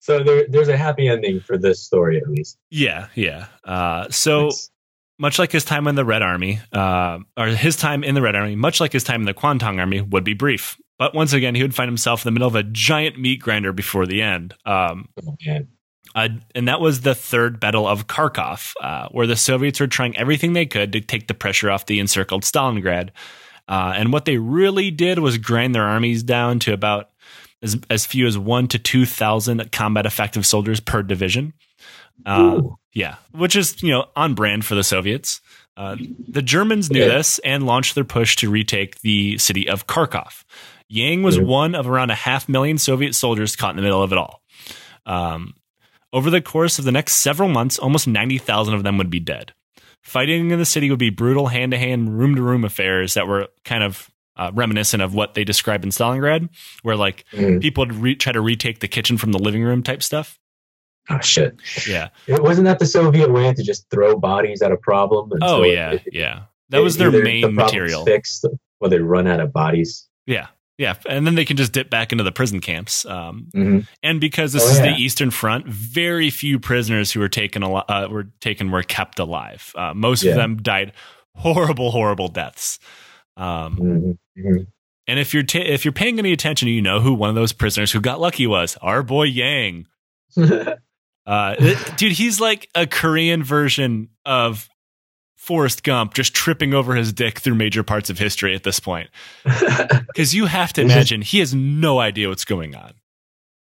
so there, there's a happy ending for this story, at least. yeah, yeah. Uh, so Nice. much like his time in the Red Army, uh, or his time in the Red Army, much like his time in the Kwantung Army, would be brief. But once again, he would find himself in the middle of a giant meat grinder before the end. Um, Oh, uh, and that was the third Battle of Kharkov, uh, where the Soviets were trying everything they could to take the pressure off the encircled Stalingrad. Uh, and what they really did was grind their armies down to about as, as few as one to 2,000 combat effective soldiers per division. Uh, yeah, which is, you know, on brand for the Soviets. Uh, the Germans knew Yeah. this and launched their push to retake the city of Kharkov. Yang was one of around a half million Soviet soldiers caught in the middle of it all. Um, over the course of the next several months, almost 90,000 of them would be dead. Fighting in the city would be brutal hand to hand, room to room affairs that were kind of uh, reminiscent of what they described in Stalingrad, where like Mm. people would re- try to retake the kitchen from the living room type stuff. Oh shit! Yeah. It wasn't that the Soviet way to just throw bodies at a problem? Oh, yeah. it- Yeah. That was their either the main material. Fixed, or they run out of bodies. Yeah. Yeah. And then they can just dip back into the prison camps. Um, Mhm. and because this Oh, is yeah. the Eastern Front, very few prisoners who were taken al- uh, were taken were kept alive. Uh, most Yeah. of them died horrible, horrible deaths. Um, Mhm. Mhm. and if you're ta- if you're paying any attention, you know who one of those prisoners who got lucky was. Our boy Yang. Uh, it- dude, he's like a Korean version of Forrest Gump, just tripping over his dick through major parts of history at this point. Because you have to imagine he has no idea what's going on.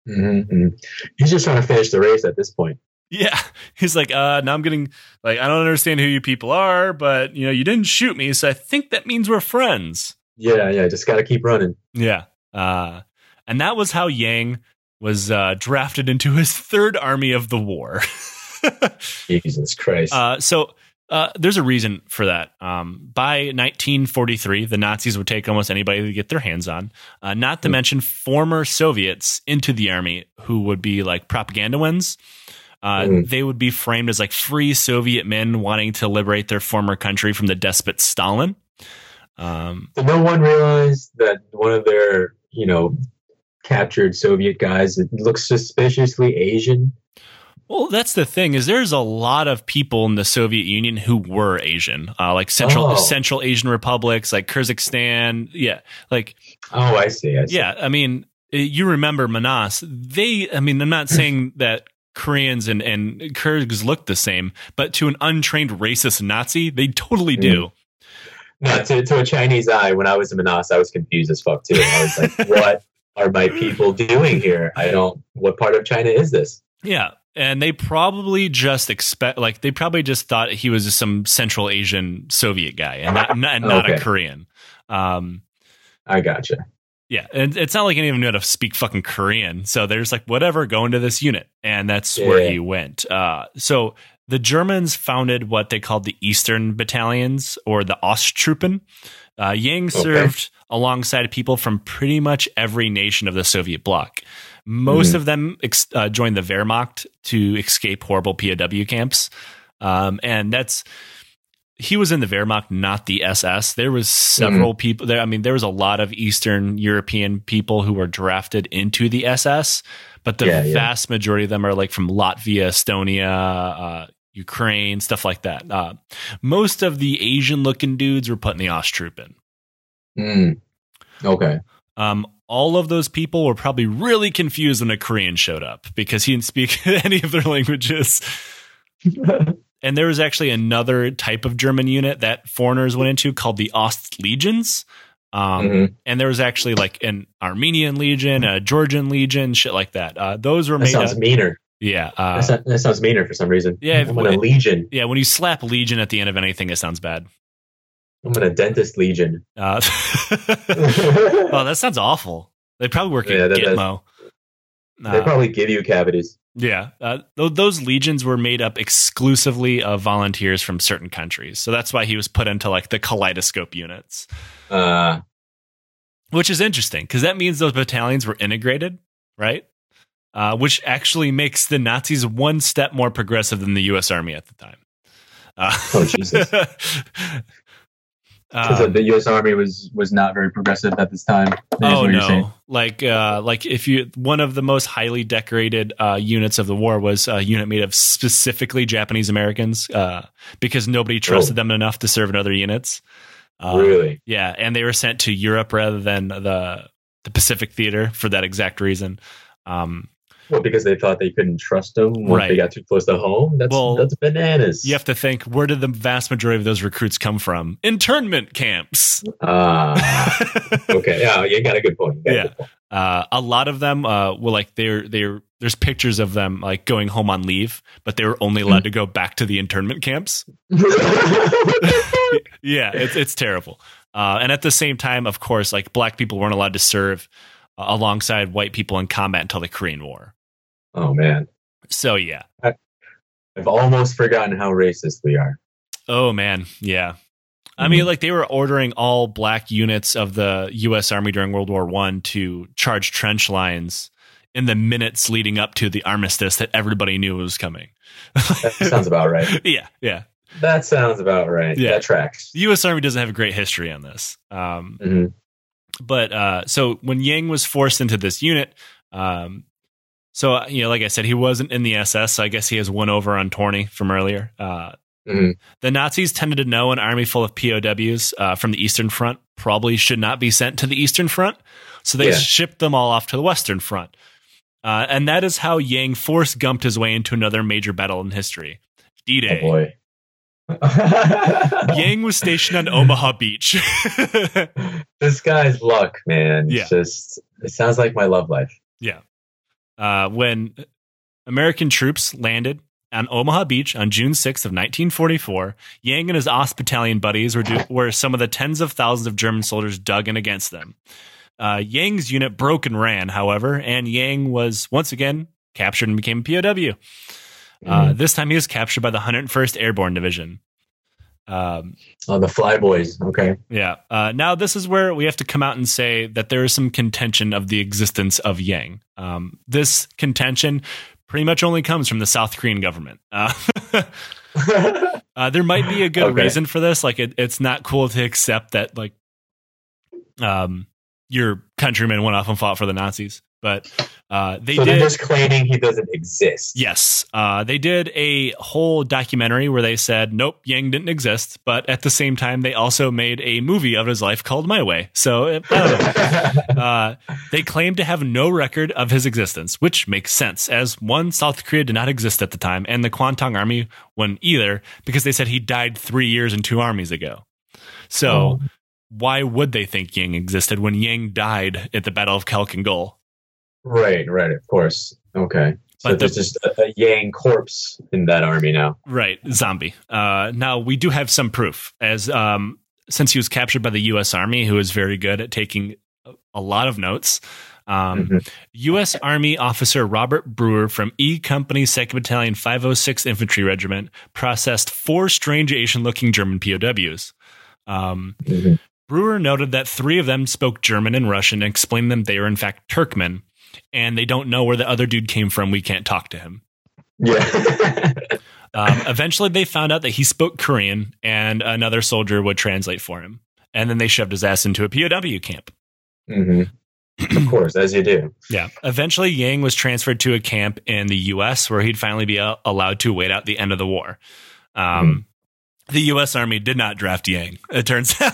Mhm, mhm. He's just trying to finish the race at this point. Yeah, he's like, uh, now I'm getting like, I don't understand who you people are, but you know, you didn't shoot me, so I think that means we're friends. Yeah, yeah. Just got to keep running. Yeah, uh, and that was how Yang was uh, drafted into his third army of the war. Jesus Christ. Uh, so uh, there's a reason for that. Um, by 1943, the Nazis would take almost anybody to get their hands on. Uh, not to Hmm. mention former Soviets into the army who would be like propaganda wins. Uh, Mm. They would be framed as like free Soviet men wanting to liberate their former country from the despot Stalin. Um, no one realized that one of their, you know, captured Soviet guys looks suspiciously Asian? Well, that's the thing is there's a lot of people in the Soviet Union who were Asian, uh, like Central Oh. Central Asian republics, like Kyrgyzstan. Yeah, like Oh, I see. I see. yeah. I mean, you remember Manas? They, I mean, I'm not saying that Koreans and and Kyrgyz look the same, but to an untrained racist Nazi, they totally do. No, to, to a Chinese eye, when I was in Manas, I was confused as fuck too. I was like, what are my people doing here? I don't, what part of China is this? Yeah. And they probably just expect, like, they probably just thought he was just some Central Asian Soviet guy and not, not, not a Korean. Um, I gotcha. Yeah, and it's not like any of them knew how to speak fucking Korean. So they're just like, whatever, go into this unit, and that's where he went. Uh, so the Germans founded what they called the Eastern Battalions or the Osttruppen. Uh, Yang Okay. served alongside people from pretty much every nation of the Soviet bloc. Most Mhm. of them ex- uh, joined the Wehrmacht to escape horrible POW camps, um, and that's he was in the Wehrmacht, not the SS. There was several people there. I mean, there was a lot of Eastern European people who were drafted into the SS, but the Yeah, yeah. vast majority of them are like from Latvia, Estonia, uh, Ukraine, stuff like that. Uh, most of the Asian looking dudes were put in the Osttruppen. Mm. Okay. Um, all of those people were probably really confused when a Korean showed up because he didn't speak any of their languages. And there was actually another type of German unit that foreigners went into called the Ost Legions. Um, Mhm. And there was actually like an Armenian Legion, a Georgian Legion, shit like that. Uh, those were That made sounds up. meaner. Yeah. Uh, that, sounds, that sounds meaner for some reason. Yeah, I'm a legion. yeah. When you slap Legion at the end of anything, it sounds bad. I'm in a dentist legion. Uh, oh, that sounds awful. They probably work Yeah, at that. Gitmo. they Uh, probably give you cavities. Yeah, uh, th- those legions were made up exclusively of volunteers from certain countries, so that's why he was put into like the kaleidoscope units. Uh, which is interesting because that means those battalions were integrated, right? Uh, which actually makes the Nazis one step more progressive than the U.S. Army at the time. Uh, Oh, Jesus. So um, the U.S. Army was was not very progressive at this time. oh what you're saying. no! Like, uh, like if you one of the most highly decorated uh, units of the war was a unit made of specifically Japanese Americans uh, because nobody trusted Oh. them enough to serve in other units. Uh, really? Yeah, and they were sent to Europe rather than the the Pacific Theater for that exact reason. Um, Well, because they thought they couldn't trust them once Right. they got too close to home. That's Well, that's bananas. you have to think where did the vast majority of those recruits come from? Internment camps. Ah, okay. Yeah, you got a good point. Yeah. good point. Uh, a lot of them uh, were like they're they're there's pictures of them like going home on leave, but they were only allowed to go back to the internment camps. yeah, it's it's terrible. Uh, and at the same time, of course, like black people weren't allowed to serve uh, alongside white people in combat until the Korean War. Oh man, So yeah. I've almost forgotten how racist we are. Oh man, yeah. I mean, like they were ordering all black units of the U.S. Army during World War One to charge trench lines in the minutes leading up to the armistice that everybody knew was coming. That sounds about right. yeah, yeah. That sounds about right. Yeah. That tracks. The U.S. Army doesn't have a great history on this. Um, Mhm. but uh, so when Yang was forced into this unit, um, so uh, you know, like I said, he wasn't in the SS. So I guess he has one over on Torni from earlier. Uh, Mhm. The Nazis tended to know an army full of POWs uh, from the Eastern Front probably should not be sent to the Eastern Front, so they Yeah. shipped them all off to the Western Front. Uh, and that is how Yang Forrest Gumped his way into another major battle in history, D Oh Day. boy. Yang was stationed on Omaha Beach. this guy's luck, man. It's Yeah. just it sounds like my love life. Yeah. Uh, when American troops landed on Omaha Beach on June 6th of 1944, Yang and his Ost Battalion buddies were, do- were some of the tens of thousands of German soldiers dug in against them. Uh, Yang's unit broke and ran, however, and Yang was once again captured and became a POW. Uh, this time he was captured by the 101st Airborne Division. Um, Oh, the Flyboys. Okay. yeah. Uh, now this is where we have to come out and say that there is some contention of the existence of Yang. Um, this contention pretty much only comes from the South Korean government. Uh, uh, there might be a good Okay. reason for this. Like, it, it's not cool to accept that like, um, your countrymen went off and fought for the Nazis, but uh, they so did. they're just claiming he doesn't exist. Yes, uh, they did a whole documentary where they said, "Nope, Yang didn't exist," but at the same time, they also made a movie of his life called My Way. So I don't know. uh, they claim to have no record of his existence, which makes sense, as one, South Korea did not exist at the time, and the Kwantung Army wouldn't either, because they said he died three years and two armies ago. So Oh. why would they think Yang existed when Yang died at the Battle of Khalkhin Gol? Right, right, of course. Okay. So But the- there's just a, a Yang corpse in that army now. Right, zombie. Uh, now we do have some proof, as um, since he was captured by the U.S. Army, who is very good at taking a lot of notes. Um, Mhm. U.S. Army officer Robert Brewer from E Company, Second Battalion, 506 Infantry Regiment, processed four strange Asian-looking German POWs. Um, Mhm. Brewer noted that three of them spoke German and Russian and explained them they were in fact Turkmen, and they don't know where the other dude came from. We can't talk to him. Yeah. Um, eventually, they found out that he spoke Korean, and another soldier would translate for him. And then they shoved his ass into a POW camp. hmm Of course, as you do. Yeah. Eventually, Yang was transferred to a camp in the U.S. where he'd finally be uh, allowed to wait out the end of the war. Um, The U.S. Army did not draft Yang. It turns out.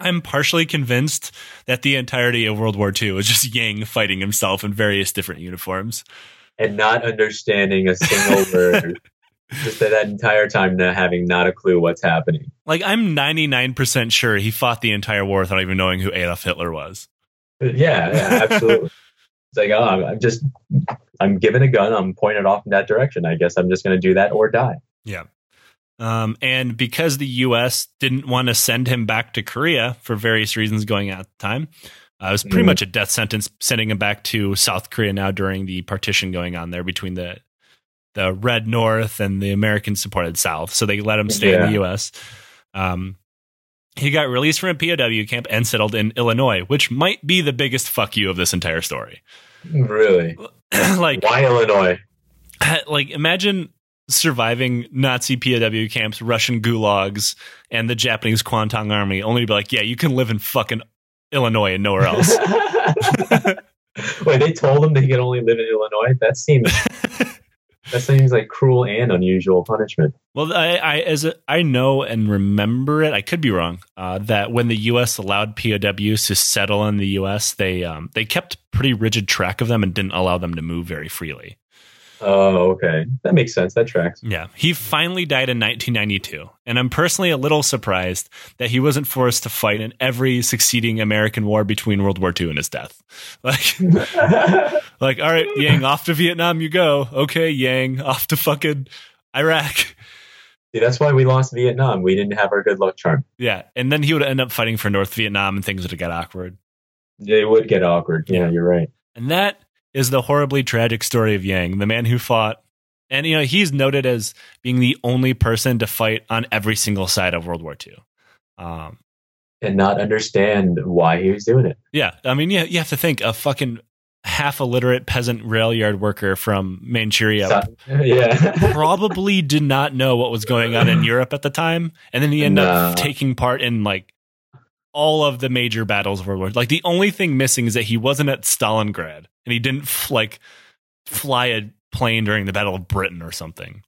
I'm partially convinced that the entirety of World War II was just Yang fighting himself in various different uniforms. and not understanding a single word. Just that, that entire time not having not a clue what's happening. Like, I'm 99% sure he fought the entire war without even knowing who Adolf Hitler was. Uh, yeah, yeah, absolutely. it's like, oh, I'm- I'm just, I'm given a gun. I'm pointed off in that direction. I guess I'm just going to do that or die. Yeah. Um, and because the U.S. didn't want to send him back to Korea for various reasons going at the time, uh, it was pretty Mhm. much a death sentence sending him back to South Korea now during the partition going on there between the the Red North and the American supported South. So they let him stay in the U.S. Um, He got released from a POW camp and settled in Illinois, which might be the biggest fuck you of this entire story. Really? like, Why Illinois? like imagine surviving Nazi POW camps, Russian gulags, and the Japanese Kwantung Army, only to be like, yeah, you can live in fucking Illinois and nowhere else. Wait, they told him that he could only live in Illinois? That seems that seems like cruel and unusual punishment. well, I, I as a, I know and remember it, I could be wrong. Uh, that when the U.S. allowed POWs to settle in the U.S., they um, they kept pretty rigid track of them and didn't allow them to move very freely. Oh, okay. That makes sense. That tracks. Yeah, he finally died in 1992, and I'm personally a little surprised that he wasn't forced to fight in every succeeding American war between World War II and his death. Like, like, all right, Yang, off to Vietnam you go. Okay, Yang, off to fucking Iraq. See, that's why we lost Vietnam. We didn't have our good luck charm. Yeah, and then he would end up fighting for North Vietnam, and things would get awkward. It would get awkward. Yeah, you're right. And that is the horribly tragic story of Yang, the man who fought. And, you know, he's noted as being the only person to fight on every single side of World War II. Um, And not understand why he was doing it. yeah. I mean, yeah, you have to think a fucking half illiterate peasant rail yard worker from Manchuria So- yeah. probably did not know what was going on in Europe at the time. And then he ended up taking part in like all of the major battles of World War. Like the only thing missing is that he wasn't at Stalingrad and he didn't f- like fly a plane during the Battle of Britain or something.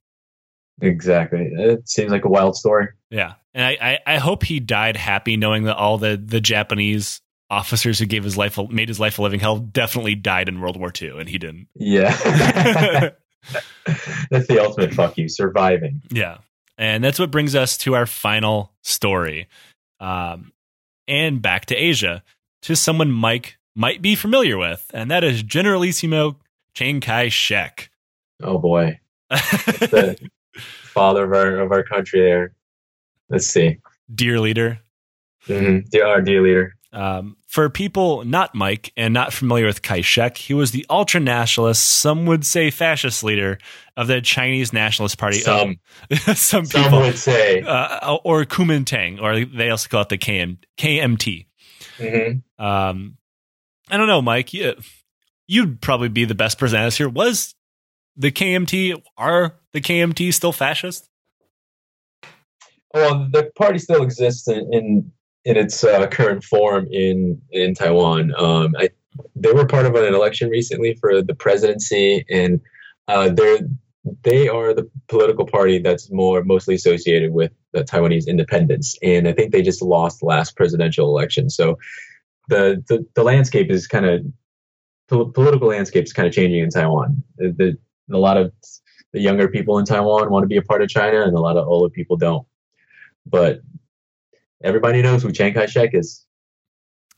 exactly. It seems like a wild story. Yeah, and I, I, I hope he died happy, knowing that all the the Japanese officers who gave his life made his life a living hell definitely died in World War II, and he didn't. Yeah. That's the ultimate fuck you, surviving. Yeah. And that's what brings us to our final story. Um, and back to Asia, to someone Mike might be familiar with, and that is Generalissimo Chiang Kai shek. Oh boy. The father of our of our country there. Let's see. Dear leader. Mm-hmm. Dear, our dear leader. Um, for people not Mike and not familiar with Kai shek, he was the ultra nationalist, some would say fascist leader of the Chinese Nationalist Party. Some some some people. would say. Uh, or Kuomintang, or they also call it the KM, KMT. Mhm. Um, I don't know, Mike. You, you'd probably be the best person ask here. Was the KMT are the KMT still fascist? Well, the party still exists in in, in its uh, current form in in Taiwan. Um, I, they were part of an election recently for the presidency, and uh, they're they are the political party that's more mostly associated with the Taiwanese independence. And I think they just lost the last presidential election, so the the, the landscape is kind of pol- political landscape is kind of changing in Taiwan. The, the, a lot of the younger people in Taiwan want to be a part of China, and a lot of older people don't but everybody knows who Chiang Kai shek is.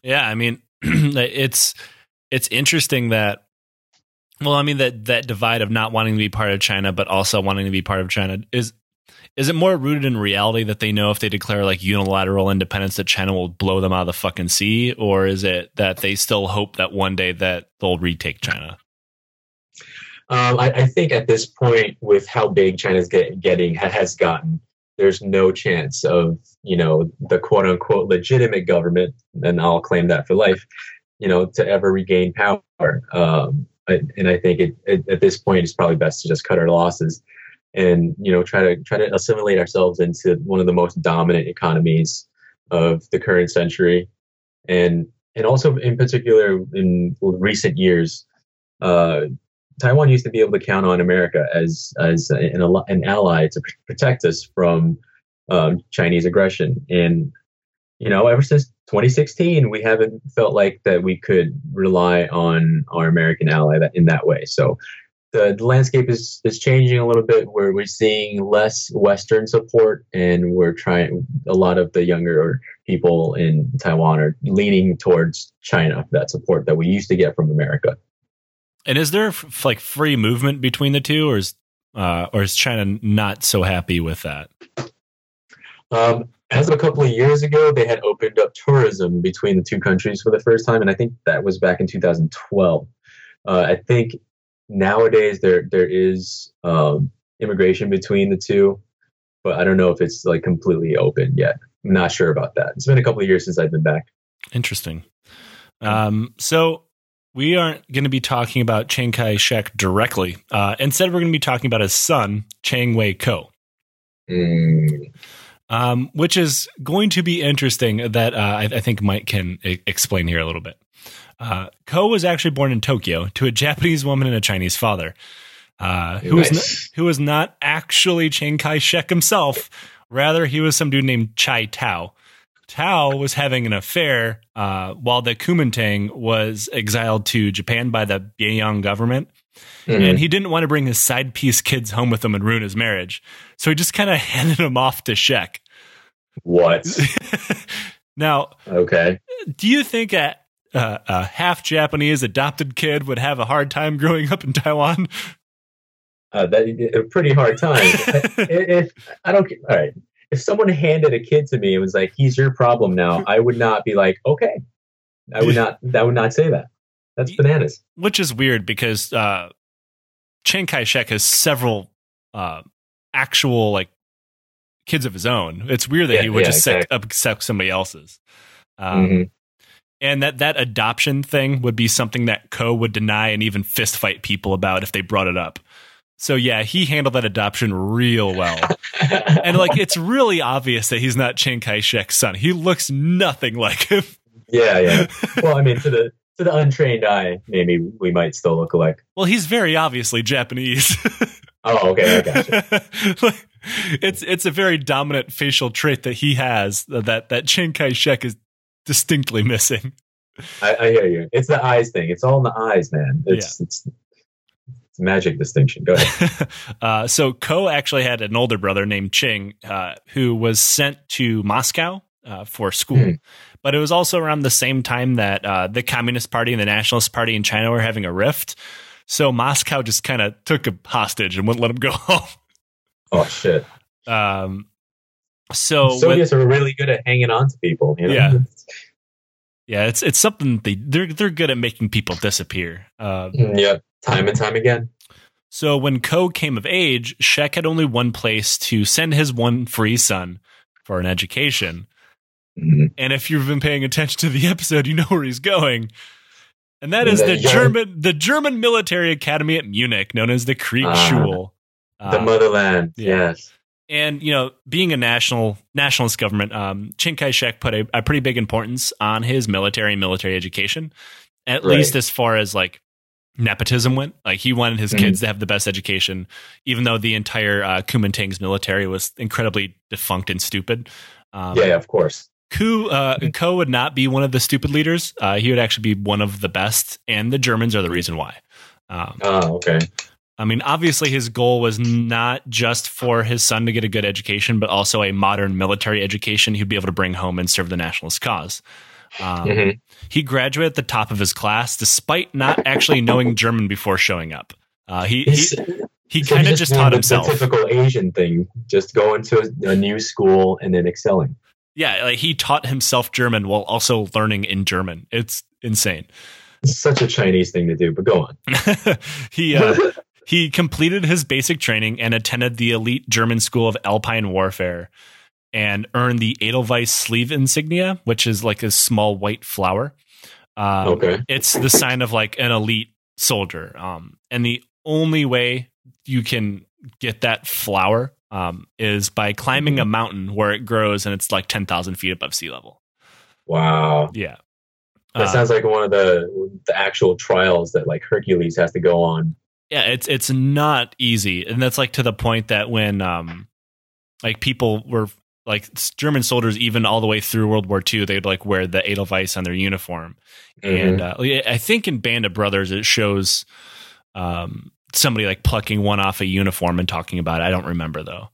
Yeah, I mean, it's it's interesting that. Well, I mean that that divide of not wanting to be part of China, but also wanting to be part of China is is it more rooted in reality that they know if they declare like unilateral independence that China will blow them out of the fucking sea, or is it that they still hope that one day that they'll retake China? Um, I, I think at this point, with how big China's get, getting has gotten, there's no chance of you know the quote unquote legitimate government, and I'll claim that for life, you know, to ever regain power. Um, and I think it, it, at this point, it's probably best to just cut our losses and you know try to try to assimilate ourselves into one of the most dominant economies of the current century, and and also in particular in recent years. Uh, Taiwan used to be able to count on America as as an, an ally to pr- protect us from um, Chinese aggression, and you know, ever since 2016, we haven't felt like that we could rely on our American ally that in that way. So the, the landscape is is changing a little bit, where we're seeing less Western support, and we're trying. A lot of the younger people in Taiwan are leaning towards China, that support that we used to get from America. And is there f- like free movement between the two, or is uh, or is China not so happy with that? Um, as of a couple of years ago, they had opened up tourism between the two countries for the first time, and I think that was back in 2012. Uh, I think nowadays there there is um, immigration between the two, but I don't know if it's like completely open yet. I'm not sure about that. It's been a couple of years since I've been back. Interesting. Um, so we aren't going to be talking about Chiang Kai shek directly. Uh, instead, we're going to be talking about his son, Chiang Wei Ko. Mm, um, which is going to be interesting that uh, I, I think Mike can I- explain here a little bit. Uh, Ko was actually born in Tokyo to a Japanese woman and a Chinese father, uh, who was Nice. not, who was not actually Chiang Kai Shek himself. Rather, he was some dude named Chai Tao. Tao was having an affair uh, while the Kuomintang was exiled to Japan by the Beiyang government Mhm. and he didn't want to bring his side piece kids home with him and ruin his marriage. So he just kind of handed him off to Shek. what? now, Okay. do you think a, a, a half Japanese adopted kid would have a hard time growing up in Taiwan? Uh, that a pretty hard time. if, if I don't, all right. If someone handed a kid to me and was like, "He's your problem now," I would not be like, "Okay." I would not. I would not say that. That's bananas. Which is weird because uh, Chiang Kai shek has several uh, actual like kids of his own. It's weird that Yeah, he would yeah, just accept, exactly. accept somebody else's. Um, Mhm. and that that adoption thing would be something that Ko would deny and even fist fight people about if they brought it up. So yeah, he handled that adoption real well. and like it's really obvious that he's not Chiang Kai-shek's son. He looks nothing like him. yeah, yeah. Well, I mean, to the to the untrained eye, maybe we might still look alike. well, he's very obviously Japanese. Oh, okay, I gotcha. Like, it's it's a very dominant facial trait that he has that that Chiang Kai-shek is distinctly missing. I, I hear you. It's the eyes thing. It's all in the eyes, man. It's it's it's magic distinction. Go ahead. uh, so Ko actually had an older brother named Ching, uh, who was sent to Moscow uh, for school. Hmm. But it was also around the same time that uh, the Communist Party and the Nationalist Party in China were having a rift. So Moscow just kind of took a hostage and wouldn't let him go home. Oh shit. Um, so Soviets are really good at hanging on to people. You know? Yeah. yeah, it's it's something they they're they're good at making people disappear. Uh, Yep. Time and time again. So when Ko came of age, Shek had only one place to send his one free son for an education. Mhm. And if you've been paying attention to the episode, you know where he's going. And that is The the German the German military academy at Munich, known as the Kriegsschule. The Uh, motherland. yeah. Yes. and you know, being a national nationalist government, um, Chiang Kai-shek put a, a pretty big importance on his military and military education, at Right. least as far as like nepotism went. Like he wanted his Mhm. kids to have the best education, even though the entire uh, Kuomintang's military was incredibly defunct and stupid. Um, yeah, yeah, of course. Ku, uh, Ko would not be one of the stupid leaders. Uh, he would actually be one of the best, and the Germans are the reason why. Um, Oh, okay. I mean, obviously, his goal was not just for his son to get a good education, but also a modern military education he'd be able to bring home and serve the nationalist cause. Um, Mhm. He graduated at the top of his class, despite not actually knowing German before showing up. Uh, he he, he so kind of just taught himself. Typical Asian thing, just going to a, a new school and then excelling. Yeah, like he taught himself German while also learning in German. It's insane. It's such a Chinese thing to do, but go on. he uh, he completed his basic training and attended the elite German School of Alpine Warfare and earn the Edelweiss sleeve insignia, which is like a small white flower. Um, okay. It's the sign of like an elite soldier. Um, and the only way you can get that flower um, is by climbing a mountain where it grows and it's like 10,000 feet above sea level. Wow. Yeah. That Uh, sounds like one of the the actual trials that like Hercules has to go on. yeah it's it's not easy and that's like to the point that when um like people were like german soldiers even all the way through world war ii they'd like wear the edelweiss on their uniform and uh, i think in band of brothers it shows um somebody like plucking one off a uniform and talking about it i don't remember though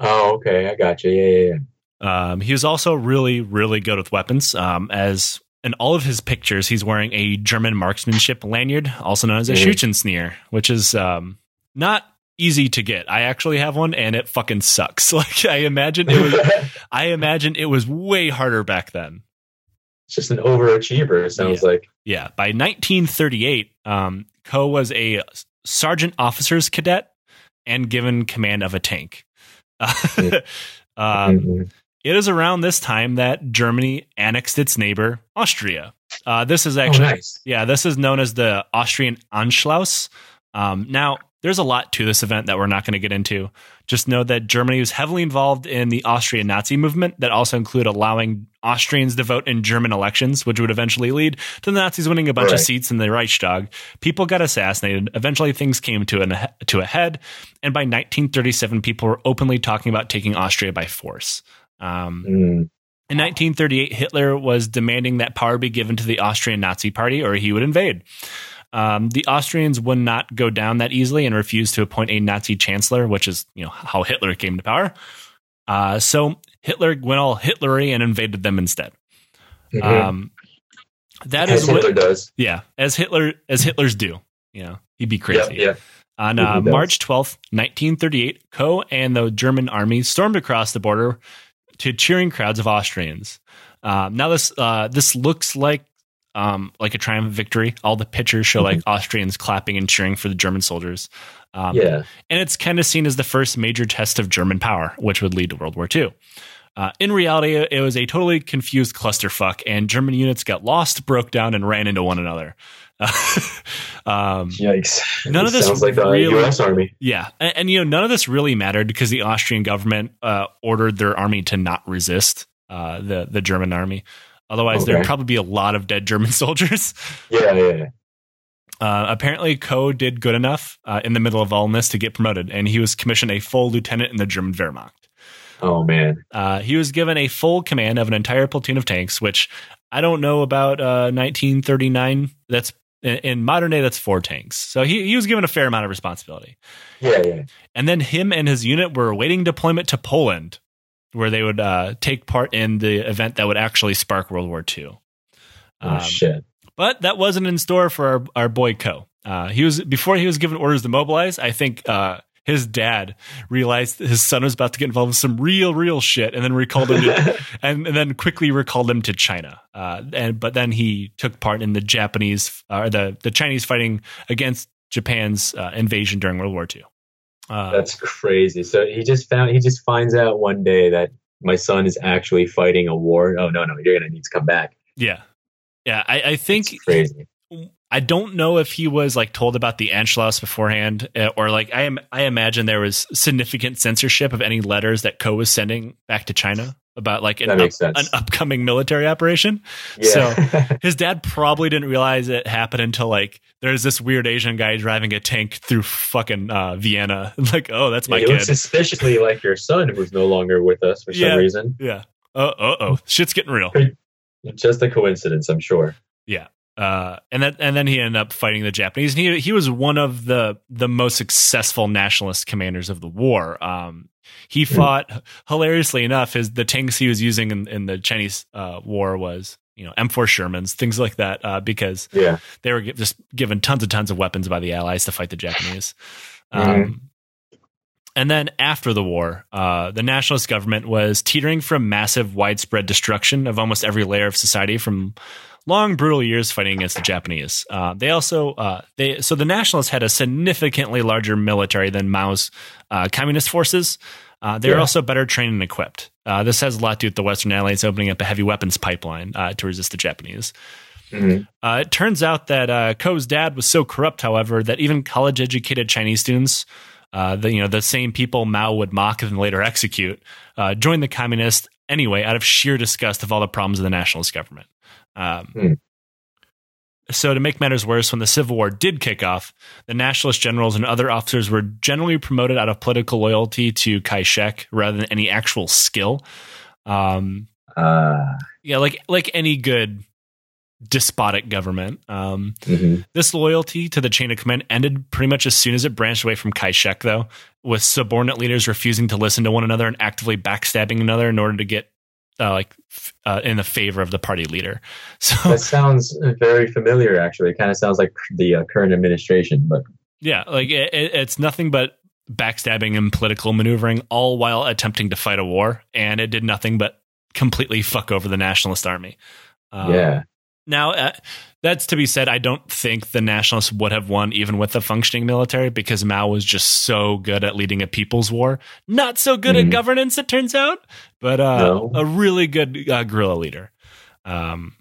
Oh, okay. I got you. Yeah, yeah, yeah. um, he was also really, really good with weapons. Um, as in all of his pictures, he's wearing a German marksmanship lanyard, also known as a Mhm. Schützenschnur, which is um, not easy to get. I actually have one, and it fucking sucks. Like I imagine it was. I imagine it was way harder back then. it's just an overachiever. It sounds like. Yeah, by 1938, um, Ko was a sergeant officer's cadet and given command of a tank. um, hmm it is around this time that Germany annexed its neighbor Austria. Uh, this is actually oh, nice. yeah, this is known as the Austrian Anschluss. Um, now, there's a lot to this event that we're not going to get into. Just know that Germany was heavily involved in the Austrian Nazi movement that also included allowing Austrians to vote in German elections, which would eventually lead to the Nazis winning a bunch of seats in the Reichstag. People got assassinated. Eventually, things came to, an, to a head. And by 1937, people were openly talking about taking Austria by force. Um, Mm. in 1938, Hitler was demanding that power be given to the Austrian Nazi Party or he would invade. Um, the Austrians would not go down that easily and refused to appoint a Nazi chancellor, which is you know how Hitler came to power. Uh, so Hitler went all Hitlery and invaded them instead. Mhm. Um, that As is what, Hitler does. yeah, as Hitler as Hitlers do. You know, he'd be crazy. Yep, yep. On uh. March 12th, 1938, Ko and the German army stormed across the border to cheering crowds of Austrians. Um, now this uh, this looks like um, like a triumph victory. All the pictures show like Austrians clapping and cheering for the German soldiers. Um, Yeah. and it's kind of seen as the first major test of German power, which would lead to World War II. Uh, in reality, it was a totally confused clusterfuck, and German units got lost, broke down, and ran into one another. um, Yikes. None of this sounds like the really- U.S. Army. yeah, and, and you know none of this really mattered because the Austrian government uh, ordered their army to not resist uh, the the German army. Otherwise, there'd probably be a lot of dead German soldiers. Yeah, yeah, yeah. Uh, apparently, Ko did good enough uh, in the middle of all this to get promoted, and he was commissioned a full lieutenant in the German Wehrmacht. Oh man. Uh, he was given a full command of an entire platoon of tanks, which I don't know about uh, 1939. That's in, in modern day, that's four tanks. So he, he was given a fair amount of responsibility. Yeah, yeah. And then him and his unit were awaiting deployment to Poland, where they would uh, take part in the event that would actually spark World War II. Oh Um, shit. but that wasn't in store for our, our boy Ko. Uh, he was before he was given orders to mobilize. I think uh, his dad realized his son was about to get involved with some real, real shit, and then recalled him to, and, and then quickly recalled him to China. Uh, and but then he took part in the Japanese uh, or the the Chinese fighting against Japan's uh, invasion during World War II. Uh, That's crazy. So he just found he just finds out one day that my son is actually fighting a war. Oh no, no, you're gonna need to come back. yeah, yeah. I, I think It's crazy. I don't know if he was like told about the Anschluss beforehand, uh, or like I am. I imagine there was significant censorship of any letters that Ko was sending back to China about like an, up, an upcoming military operation. Yeah. His dad probably didn't realize it happened until like there's this weird Asian guy driving a tank through fucking uh, Vienna. Like, oh, that's my looks kid. suspiciously like your son, who's no longer with us for Yeah. some reason. yeah. Oh, oh, oh, shit's getting real. Just a coincidence, I'm sure. Yeah. Uh, and that and then he ended up fighting the Japanese. And he he was one of the the most successful nationalist commanders of the war. Um, he fought hilariously enough. His the tanks he was using in, in the Chinese uh, war was you know M4 Shermans, things like that, uh, because Yeah. they were just given tons and tons of weapons by the Allies to fight the Japanese. Um, Mhm. and then after the war, uh, the nationalist government was teetering from massive, widespread destruction of almost every layer of society from long, brutal years fighting against the Japanese. Uh, they also uh, they so the nationalists had a significantly larger military than Mao's uh, communist forces. Uh, they were Yeah. also better trained and equipped. Uh, this has a lot to do with the Western Allies opening up a heavy weapons pipeline uh, to resist the Japanese. Mhm. Uh, it turns out that uh, Ko's dad was so corrupt, however, that even college-educated Chinese students, uh, the you know the same people Mao would mock and later execute, uh, joined the communists anyway out of sheer disgust of all the problems of the nationalist government. Um, Hmm. So, to make matters worse, when the Civil War did kick off, the nationalist generals and other officers were generally promoted out of political loyalty to Kai shek rather than any actual skill. Um, Uh, yeah, like like any good despotic government. Um, mhm. this loyalty to the chain of command ended pretty much as soon as it branched away from Kai shek, though, with subordinate leaders refusing to listen to one another and actively backstabbing another in order to get uh, like uh, in the favor of the party leader. So That sounds very familiar, actually. It kind of sounds like the uh, current administration, but yeah, like it, it- it's nothing but backstabbing and political maneuvering, all while attempting to fight a war, and it did nothing but completely fuck over the nationalist army. Um, yeah. Now, uh, that's to be said. I don't think the nationalists would have won even with a functioning military because Mao was just so good at leading a people's war. Not so good mm. at governance, it turns out, but uh, no. a really good uh, guerrilla leader. Um,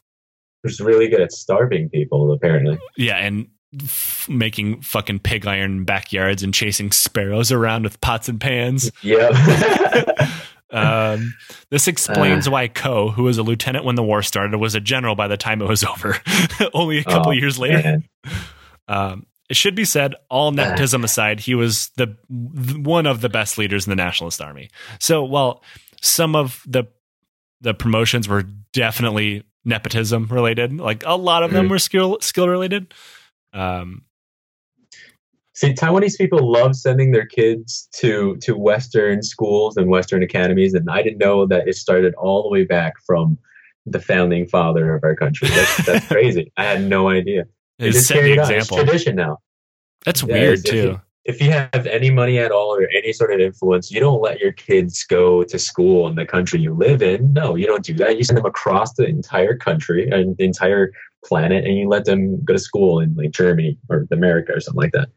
Who's really good at starving people, apparently. Yeah, and f- making fucking pig iron backyards and chasing sparrows around with pots and pans. Yeah. Um, this explains uh, why Ko, who was a lieutenant when the war started, was a general by the time it was over, only a couple oh, years later. Um, it should be said, all nepotism aside, he was the one of the best leaders in the Nationalist Army. So while some of the the promotions were definitely nepotism related, like a lot of them mm-hmm. were skill skill related. Um, See, Taiwanese people love sending their kids to to Western schools and Western academies, and I didn't know that it started all the way back from the founding father of our country. That's, that's crazy. I had no idea. It just. It's tradition now. That's yeah, weird too. If you, if you have any money at all or any sort of influence, you don't let your kids go to school in the country you live in. No, you don't do that. You send them across the entire country and the entire planet, and you let them go to school in like Germany or America or something like that.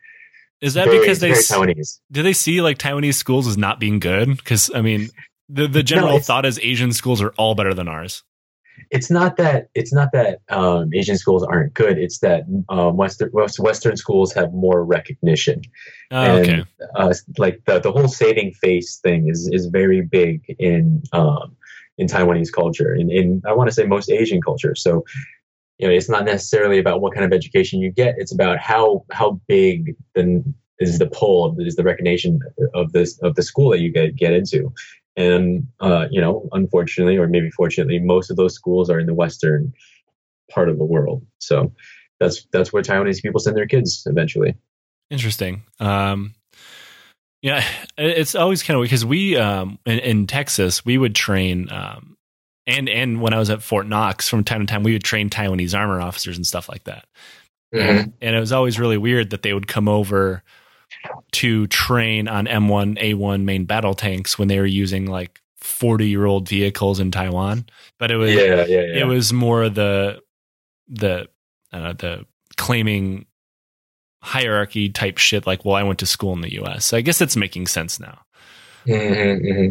Is that very, because they Taiwanese. do they see like Taiwanese schools as not being good? Because I mean, the the general no, thought is Asian schools are all better than ours. It's not that it's not that um, Asian schools aren't good. It's that um, Western Western schools have more recognition. Oh, and, okay. Uh, like the the whole saving face thing is is very big in um, in Taiwanese culture, and in I want to say most Asian culture. So you know, it's not necessarily about what kind of education you get. It's about how how big the is the pull is the recognition of this of the school that you get get into. And uh, you know, unfortunately, or maybe fortunately, most of those schools are in the western part of the world. So that's that's where Taiwanese people send their kids eventually. Interesting. Um, yeah, it's always kind of because we um, in, in, Texas we would train um, and and when I was at Fort Knox, from time to time, we would train Taiwanese armor officers and stuff like that. Mm-hmm. And, and, it was always really weird that they would come over to train on M1 A1 main battle tanks when they were using like 40 year old vehicles in Taiwan. But it was yeah, yeah, yeah. it was more the the uh, the claiming hierarchy type shit. Like, well, I went to school in the U.S. So I guess it's making sense now. Mm-hmm, mm-hmm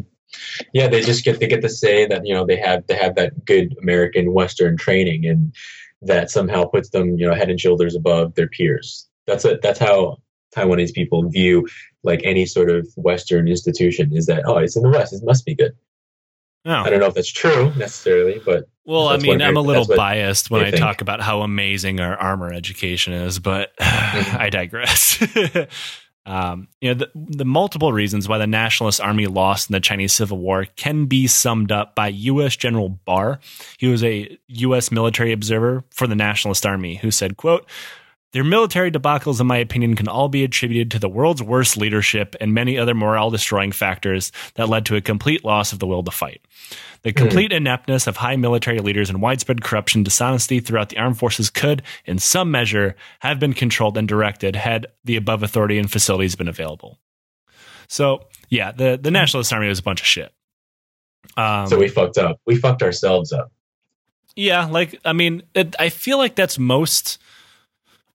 yeah, they just get they get to say that you know they have they have that good American Western training, and that somehow puts them you know head and shoulders above their peers. That's a, that's how Taiwanese people view like any sort of Western institution is that oh it's in the West it must be good. Oh. I don't know if that's true necessarily, but well, I mean, I'm a little biased when I think. talk about how amazing our armor education is, but mm-hmm. I digress. Um, you know, the, the, multiple reasons why the Nationalist Army lost in the Chinese Civil War can be summed up by U.S. General Barr. He was a U.S. military observer for the Nationalist Army who said, quote, their military debacles, in my opinion, can all be attributed to the world's worst leadership and many other morale destroying factors that led to a complete loss of the will to fight. The complete mm. ineptness of high military leaders and widespread corruption, dishonesty throughout the armed forces could, in some measure, have been controlled and directed had the above authority and facilities been available. So, yeah, the, the Nationalist Army was a bunch of shit. Um, so we fucked up. We fucked ourselves up. Yeah, like I mean, it, I feel like that's most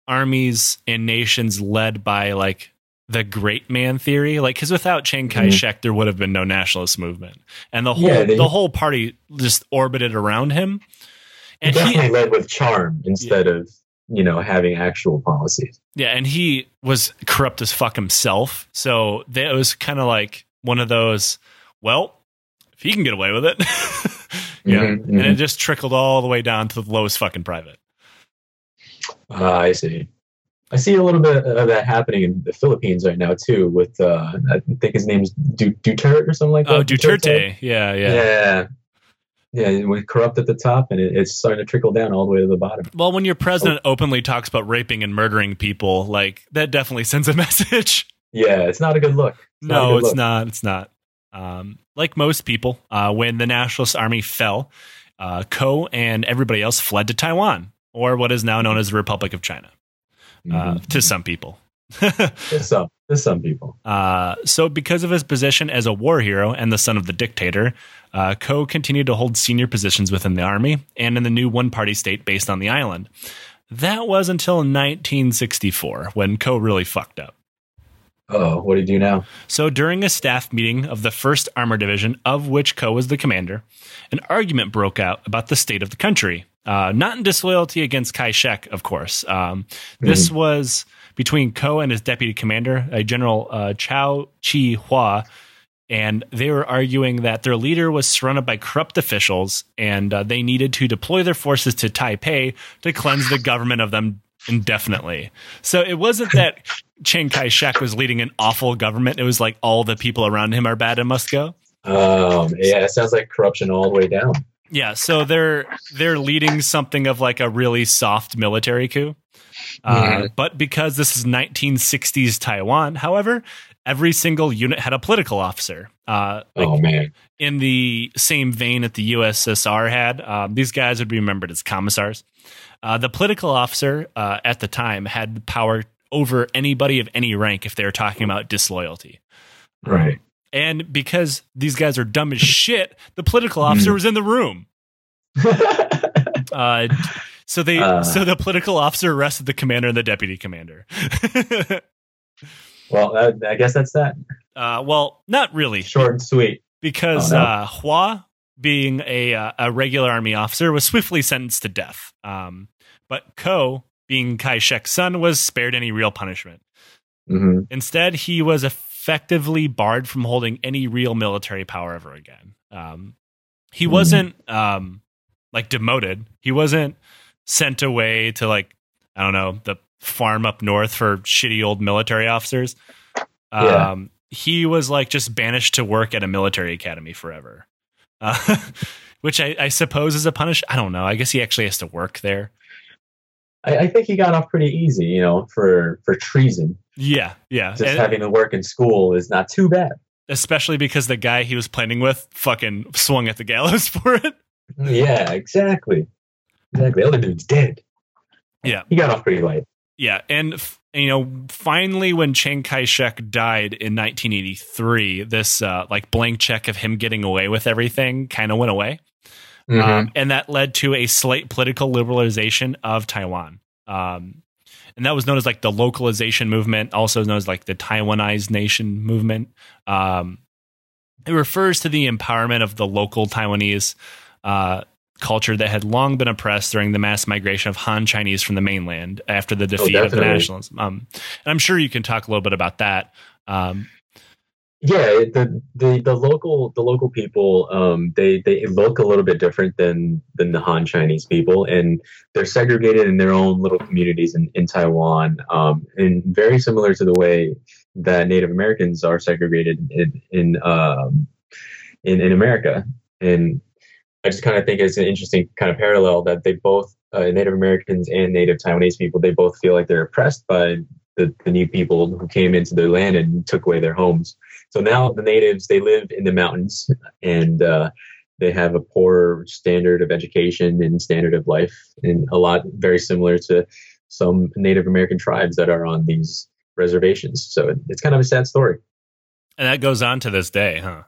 armies and nations led by like the great man theory like because without chiang mm-hmm. kai-shek mm-hmm. there would have been no nationalist movement and the whole yeah, they, the whole party just orbited around him and he definitely he, led with charm instead yeah. of you know having actual policies yeah and he was corrupt as fuck himself so that was kind of like one of those well if he can get away with it yeah mm-hmm, and it mm-hmm. just trickled all the way down to the lowest fucking private uh, I see. I see a little bit of that happening in the Philippines right now too. With uh, I think his name's du- Duterte or something like that. Oh, Duterte. Duterte. Yeah, yeah, yeah. Yeah, we corrupt at the top, and it, it's starting to trickle down all the way to the bottom. Well, when your president oh. openly talks about raping and murdering people, like that definitely sends a message. Yeah, it's not a good look. It's no, good it's look. not. It's not. Um, like most people, uh, when the Nationalist Army fell, uh, Ko and everybody else fled to Taiwan or what is now known as the Republic of China uh, mm-hmm. to some people. There's some. There's some people. Uh, so, because of his position as a war hero and the son of the dictator, uh, Ko continued to hold senior positions within the army and in the new one party state based on the island. That was until 1964 when Ko really fucked up. Oh, what do you do now? So, during a staff meeting of the 1st Armor Division, of which Ko was the commander, an argument broke out about the state of the country. Uh, not in disloyalty against Kai shek, of course. Um, this was between Ko and his deputy commander, a General uh, Chao Chi Hua, and they were arguing that their leader was surrounded by corrupt officials and uh, they needed to deploy their forces to Taipei to cleanse the government of them indefinitely. So it wasn't that Chiang Kai shek was leading an awful government, it was like all the people around him are bad and must go. Um, yeah, it sounds like corruption all the way down. Yeah, so they're they're leading something of like a really soft military coup. Uh, Mhm. but because this is 1960s Taiwan, however, every single unit had a political officer. Uh, like oh man. in the same vein that the USSR had, um, these guys would be remembered as commissars. Uh, the political officer uh, at the time had power over anybody of any rank if they were talking about disloyalty. Right. And because these guys are dumb as shit, the political officer Hmm. was in the room. Uh, so they, Uh. so the political officer arrested the commander and the deputy commander. well, uh, I guess that's that. uh, well, not really, Short and sweet. because Oh, no. uh, Hua, being a uh, a regular army officer, was swiftly sentenced to death. Um, but Ko, being Kai Shek's son, was spared any real punishment. hmm Instead, he was effectively barred from holding any real military power ever again. Um, he Hmm. wasn't um, like demoted. He wasn't sent away to like I don't know the farm up north for shitty old military officers. Um, Yeah. He was like just banished to work at a military academy forever, uh, which I, I suppose is a punish. I don't know. I guess he actually has to work there. I, I think he got off pretty easy, you know, for for treason. Yeah, yeah. Just And- having to work in school is not too bad. especially because the guy he was planning with fucking swung at the gallows for it. Yeah, exactly. Exactly. The other dude's dead. Yeah. He got off pretty light. Yeah, and f- you know, finally, when Chiang Kai Shek died in 1983, this uh, like blank check of him getting away with everything kind of went away, Mhm. um, and that led to a slight political liberalization of Taiwan. Um, and that was known as like the localization movement, also known as like the Taiwanization movement. Um, it refers to the empowerment of the local Taiwanese uh, culture that had long been oppressed during the mass migration of Han Chinese from the mainland after the defeat of the nationalism. Um, and I'm sure you can talk a little bit about that. Um, yeah, the, the the local the local people um they they look a little bit different than than the Han Chinese people and they're segregated in their own little communities in, in Taiwan um and very similar to the way that Native Americans are segregated in in um in, in America and I just kind of think it's an interesting kind of parallel that they both uh, Native Americans and Native Taiwanese people they both feel like they're oppressed by the, the new people who came into their land and took away their homes. So now the natives they live in the mountains and uh, they have a poor standard of education and standard of life, and a lot very similar to some Native American tribes that are on these reservations. So it's kind of a sad story. and that goes on to this day, huh?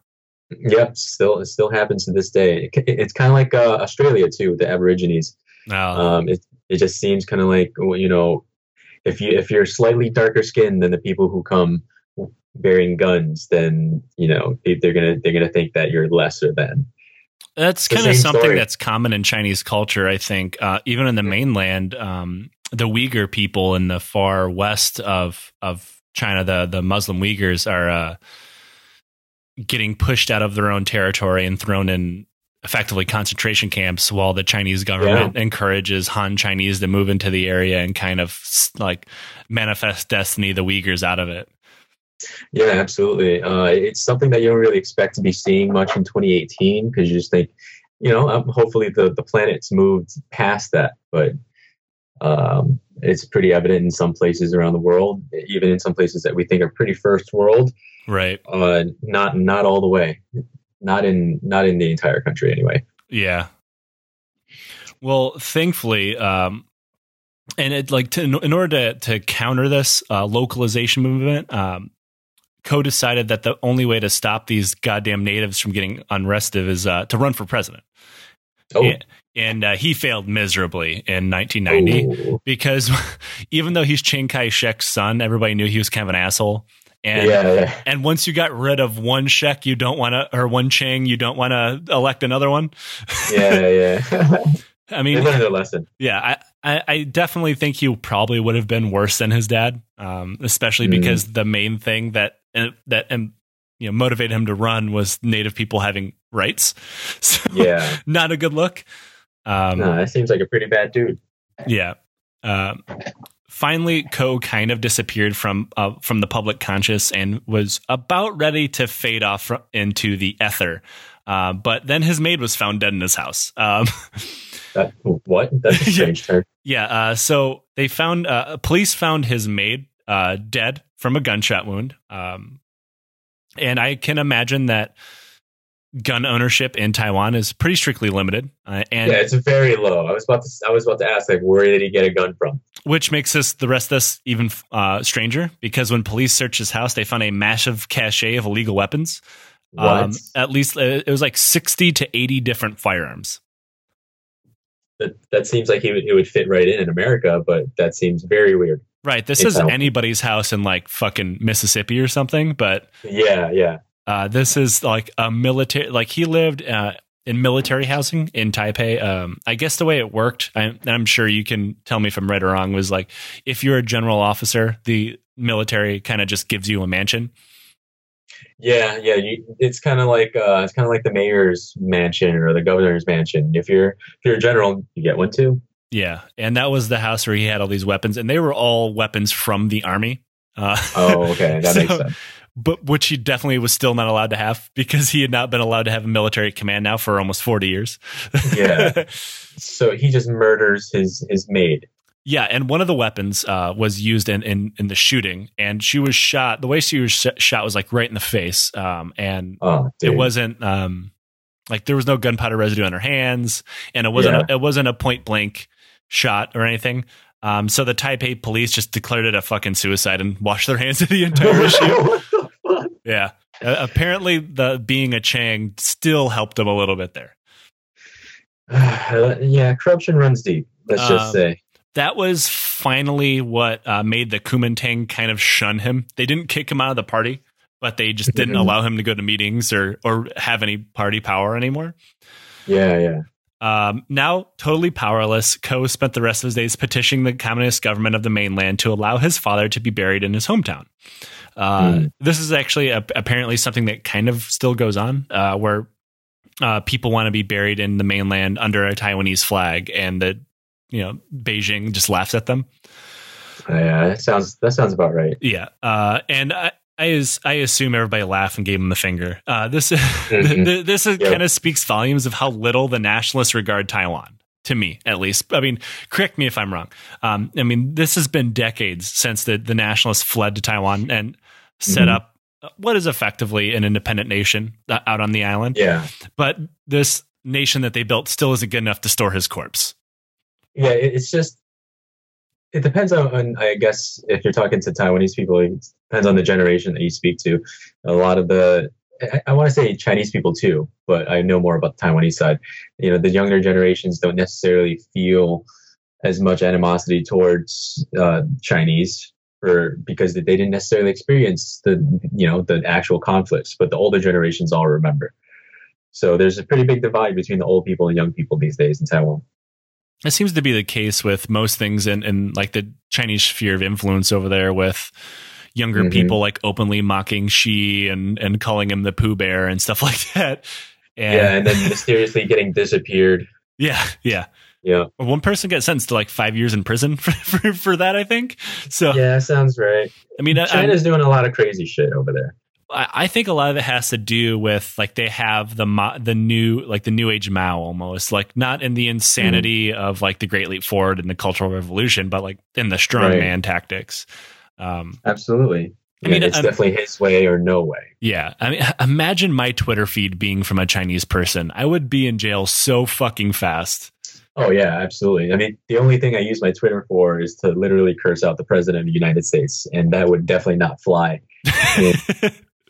Yep, still it still happens to this day. It, it's kind of like uh, Australia too, the Aborigines. Now, Um, it it just seems kind of like you know, if you if you're slightly darker skinned than the people who come bearing guns, then you know they- they're gonna they're gonna think that you're lesser than. That's kind of something story. that's common in Chinese culture, I think. Uh, even in the mainland, um, the Uyghur people in the far west of of China, the the Muslim Uyghurs, are uh, getting pushed out of their own territory and thrown in effectively concentration camps, while the Chinese government encourages Han Chinese to move into the area and kind of like manifest destiny the Uyghurs out of it. Yeah, absolutely. Uh, it's something that you don't really expect to be seeing much in 2018 because you just think, you know, um, hopefully the the planet's moved past that, but. Um, it's pretty evident in some places around the world, even in some places that we think are pretty first world. Right. Uh, not not all the way, not in not in the entire country anyway. Yeah. Well, thankfully, um, and it like to, in order to to counter this uh, localization movement, um, Ko decided that the only way to stop these goddamn natives from getting unrestive is uh, to run for president. Oh, And, and uh, he failed miserably in 1990 Ooh. because even though he's Chiang Kai shek's son, everybody knew he was kind of an asshole. And yeah, yeah. and once you got rid of one Shek, you don't want to, or one Chang, you don't want to elect another one. yeah, yeah. I mean, learned their lesson. yeah, I, I, I definitely think he probably would have been worse than his dad, um, especially Mhm. because the main thing that uh, that um, you know motivated him to run was Native people having rights. So Yeah. not a good look. Um, No, that seems like a pretty bad dude. Yeah. Um, finally, Ko kind of disappeared from uh, from the public conscious and was about ready to fade off into the ether. Uh, but then his maid was found dead in his house. Um, That, what? That's a Yeah. strange turn. yeah. Uh, so they found uh, police found his maid uh, dead from a gunshot wound. Um, and I can imagine that gun ownership in Taiwan is pretty strictly limited. Uh, and yeah, it's very low. I was about to. I was about to ask, like, where did he get a gun from? which makes this the rest of this even uh, stranger because when police searched his house, they found a massive cache of illegal weapons. What? Um, at least uh, it was like sixty to eighty different firearms. that that seems like he would, it would fit right in in America, but that seems very weird. Right. This is anybody's house in like fucking Mississippi or something, but Yeah, yeah. Uh, this is like a military. Like he lived uh, in military housing in Taipei. Um, I guess the way it worked, I, I'm sure you can tell me if I'm right or wrong, was like if you're a general officer, the military kind of just gives you a mansion. Yeah, yeah. You, it's kind of like uh, it's kind of like the mayor's mansion or the governor's mansion. If you're if you're a general, you get one too. Yeah, and that was the house where he had all these weapons, and they were all weapons from the army. Uh, Oh, okay, that makes sense. But which he definitely was still not allowed to have because he had not been allowed to have a military command now for almost forty years. Yeah. So he just murders his his maid. yeah, and one of the weapons uh, was used in, in in the shooting, and she was shot. The way she was sh- shot was like right in the face, um, and Oh, it wasn't um, like there was no gunpowder residue on her hands, and it wasn't a, it wasn't a point blank shot or anything. Um, so the Taipei police just declared it a fucking suicide and washed their hands of the entire issue. What the fuck? Yeah. Uh, apparently, the being a Chang still helped him a little bit there. yeah, corruption runs deep. Let's just Um, say. That was finally what uh, made the Kuomintang kind of shun him. They didn't kick him out of the party, but they just didn't allow him to go to meetings or or have any party power anymore. Yeah, yeah. Um, now, totally powerless, Ko spent the rest of his days petitioning the communist government of the mainland to allow his father to be buried in his hometown. Uh, Hmm. This is actually a, apparently something that kind of still goes on, uh, where uh, people want to be buried in the mainland under a Taiwanese flag, and that you know Beijing just laughs at them. Yeah, that sounds that sounds about right. Yeah, uh, and I. I, as, I assume everybody laughed and gave him the finger. Uh, this Mhm. this is, Yep. kind of speaks volumes of how little the nationalists regard Taiwan. To me, at least. I mean, correct me if I'm wrong. Um, I mean, this has been decades since the, the nationalists fled to Taiwan and set Mhm. up what is effectively an independent nation uh, out on the island. Yeah, But this nation that they built still isn't good enough to store his corpse. yeah. It's just it depends on. I guess if you're talking to Taiwanese people, it depends on the generation that you speak to. A lot of the I, I want to say Chinese people too, but I know more about the Taiwanese side. You know, the younger generations don't necessarily feel as much animosity towards uh, Chinese for because they didn't necessarily experience the you know the actual conflicts, but the older generations all remember. So there's a pretty big divide between the old people and young people these days in Taiwan. It seems to be the case with most things in, in like the Chinese sphere of influence over there with younger Mhm. people like openly mocking Xi and, and calling him the Pooh Bear and stuff like that. And, yeah, and then mysteriously getting disappeared. yeah, yeah. Yeah, One person got sentenced to like five years in prison for, for, for that, I think. So, yeah, sounds right. I mean, China's doing a lot of crazy shit over there. I, I think a lot of it has to do with like they have the mo- the new like the new age Mao almost like not in the insanity Mm-hmm. of like the Great Leap Forward and the Cultural Revolution, but like in the strongman tactics. Um, Absolutely. I mean, it's I'm- definitely his way or no way. yeah, I mean, imagine my Twitter feed being from a Chinese person. I would be in jail so fucking fast. Oh yeah, absolutely. I mean, the only thing I use my Twitter for is to literally curse out the president of the United States, and that would definitely not fly. In,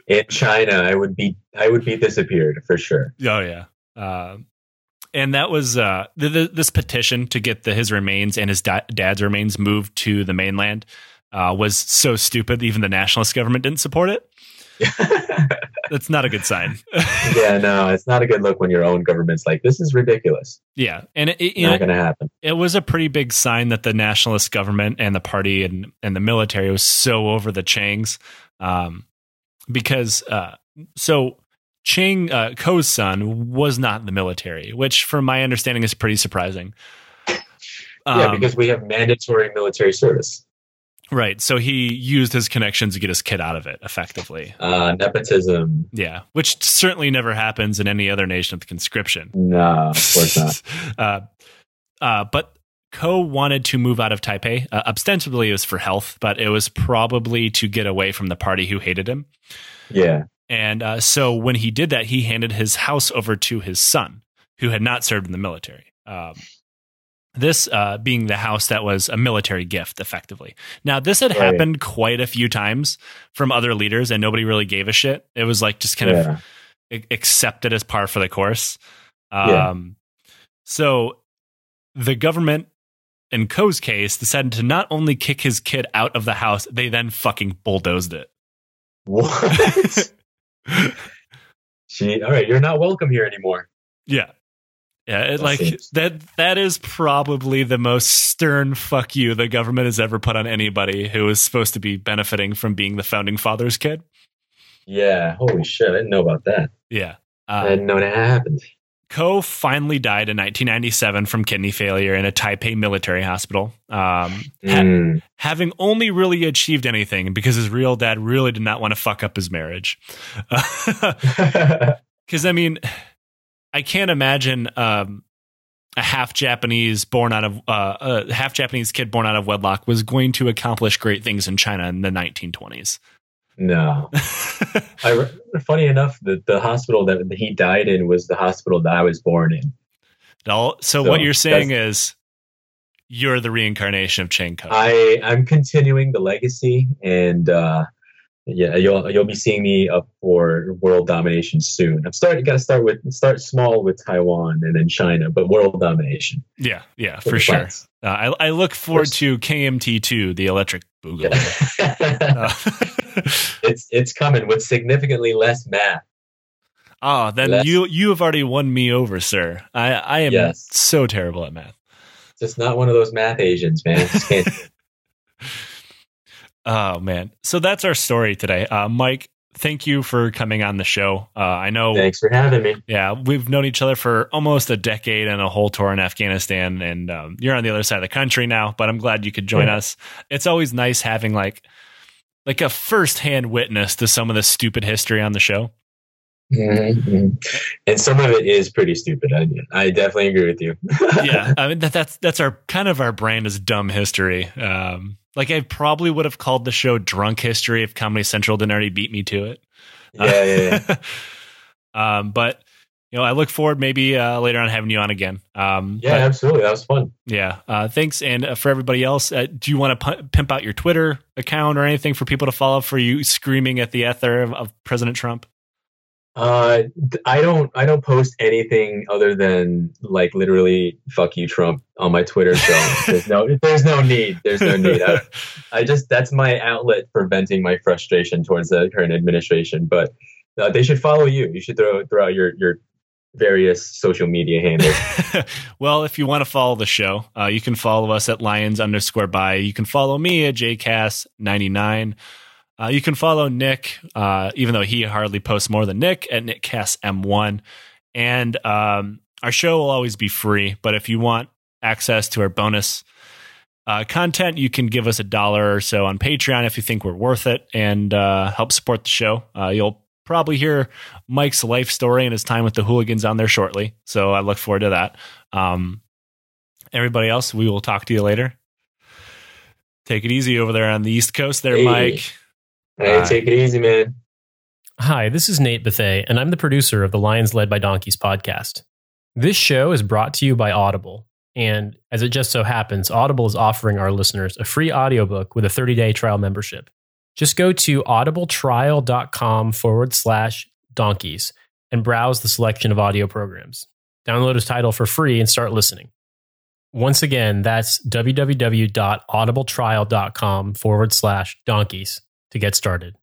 in China, I would be I would be disappeared for sure. Oh yeah. Uh, and that was uh, the, the, this petition to get the, his remains and his da- dad's remains moved to the mainland uh, was so stupid. Even the nationalist government didn't support it. That's not a good sign. yeah, no, it's not a good look when your own government's like, "This is ridiculous." Yeah, and it, it not going to happen. It was a pretty big sign that the nationalist government and the party and and the military was so over the Changs, um, because uh, so Chang uh, Ko's son was not in the military, which, from my understanding, is pretty surprising. Um, yeah, because we have mandatory military service. Right. So he used his connections to get his kid out of it effectively. Uh, nepotism. Yeah. Which certainly never happens in any other nation of conscription. No, of course not. uh, uh, but Ko wanted to move out of Taipei. Uh, ostensibly, it was for health, but it was probably to get away from the party who hated him. Yeah. And uh, so when he did that, he handed his house over to his son, who had not served in the military. Um, this uh, being the house that was a military gift, effectively. Now, this had right. happened quite a few times from other leaders, and nobody really gave a shit. It was like just kind yeah. of accepted as par for the course. Um, yeah. So the government, in Ko's case, decided to not only kick his kid out of the house, they then fucking bulldozed it. What? she, all right, you're not welcome here anymore. Yeah. Yeah, it, like seems. that that is probably the most stern fuck you the government has ever put on anybody who is supposed to be benefiting from being the founding father's kid. Yeah, holy shit, I didn't know about that. Yeah. Uh, I didn't know that happened. Ko finally died in 1997 from kidney failure in a Taipei military hospital, um, mm. ha- having only really achieved anything because his real dad really did not want to fuck up his marriage. Because, I mean, I can't imagine um, a half Japanese born out of uh, a half Japanese kid born out of wedlock was going to accomplish great things in China in the 1920s. No. I, funny enough, the, the hospital that he died in was the hospital that I was born in. So, so what you're saying is you're the reincarnation of Chang Ko. I, I'm continuing the legacy and uh, yeah, you'll you'll be seeing me up for world domination soon. I'm starting. Got to start with start small with Taiwan and then China, but world domination. Yeah, yeah, for, for sure. Uh, I I look forward to KMT two, the electric boogaloo. uh. it's it's coming with significantly less math. Oh, then less. you you have already won me over, sir. I I am yes. so terrible at math. Just not one of those math Asians, man. Oh man, so that's our story today, uh, Mike. Thank you for coming on the show. Uh, I know. Thanks for having me. Yeah, we've known each other for almost a decade and a whole tour in Afghanistan, and um, you're on the other side of the country now. But I'm glad you could join yeah. us. It's always nice having like like a firsthand witness to some of the stupid history on the show. Mm-hmm. And some of it is pretty stupid. I, I definitely agree with you. yeah, I mean that, that's that's our kind of our brand is dumb history. Um, like I probably would have called the show "Drunk History" if Comedy Central didn't already beat me to it. Yeah, yeah. yeah. um, but you know, I look forward maybe uh, later on having you on again. Um, yeah, but, absolutely. That was fun. Yeah. Uh, thanks. And uh, for everybody else, uh, do you want to p- pimp out your Twitter account or anything for people to follow for you screaming at the ether of, of President Trump? Uh, I don't. I don't post anything other than like literally "fuck you, Trump" on my Twitter. So there's no. There's no need. There's no need. I, I, just that's my outlet for venting my frustration towards the current administration. But uh, they should follow you. You should throw throw out your your various social media handles. well, if you want to follow the show, uh, you can follow us at lions underscore by. You can follow me at jcast99. Uh, you can follow Nick, uh, even though he hardly posts more than Nick, at NickCastM1. And um, our show will always be free, but if you want access to our bonus uh, content, you can give us a dollar or so on Patreon if you think we're worth it and uh, help support the show. Uh, you'll probably hear Mike's life story and his time with the hooligans on there shortly. So I look forward to that. Um, everybody else, we will talk to you later. Take it easy over there on the East Coast, there, hey. Mike. Hey, take it easy, man. Hi, this is Nate Bethea, and I'm the producer of the Lions Led by Donkeys podcast. This show is brought to you by Audible. And as it just so happens, Audible is offering our listeners a free audiobook with a 30 day trial membership. Just go to audibletrial.com forward slash donkeys and browse the selection of audio programs. Download his title for free and start listening. Once again, that's www.audibletrial.com forward slash donkeys to get started.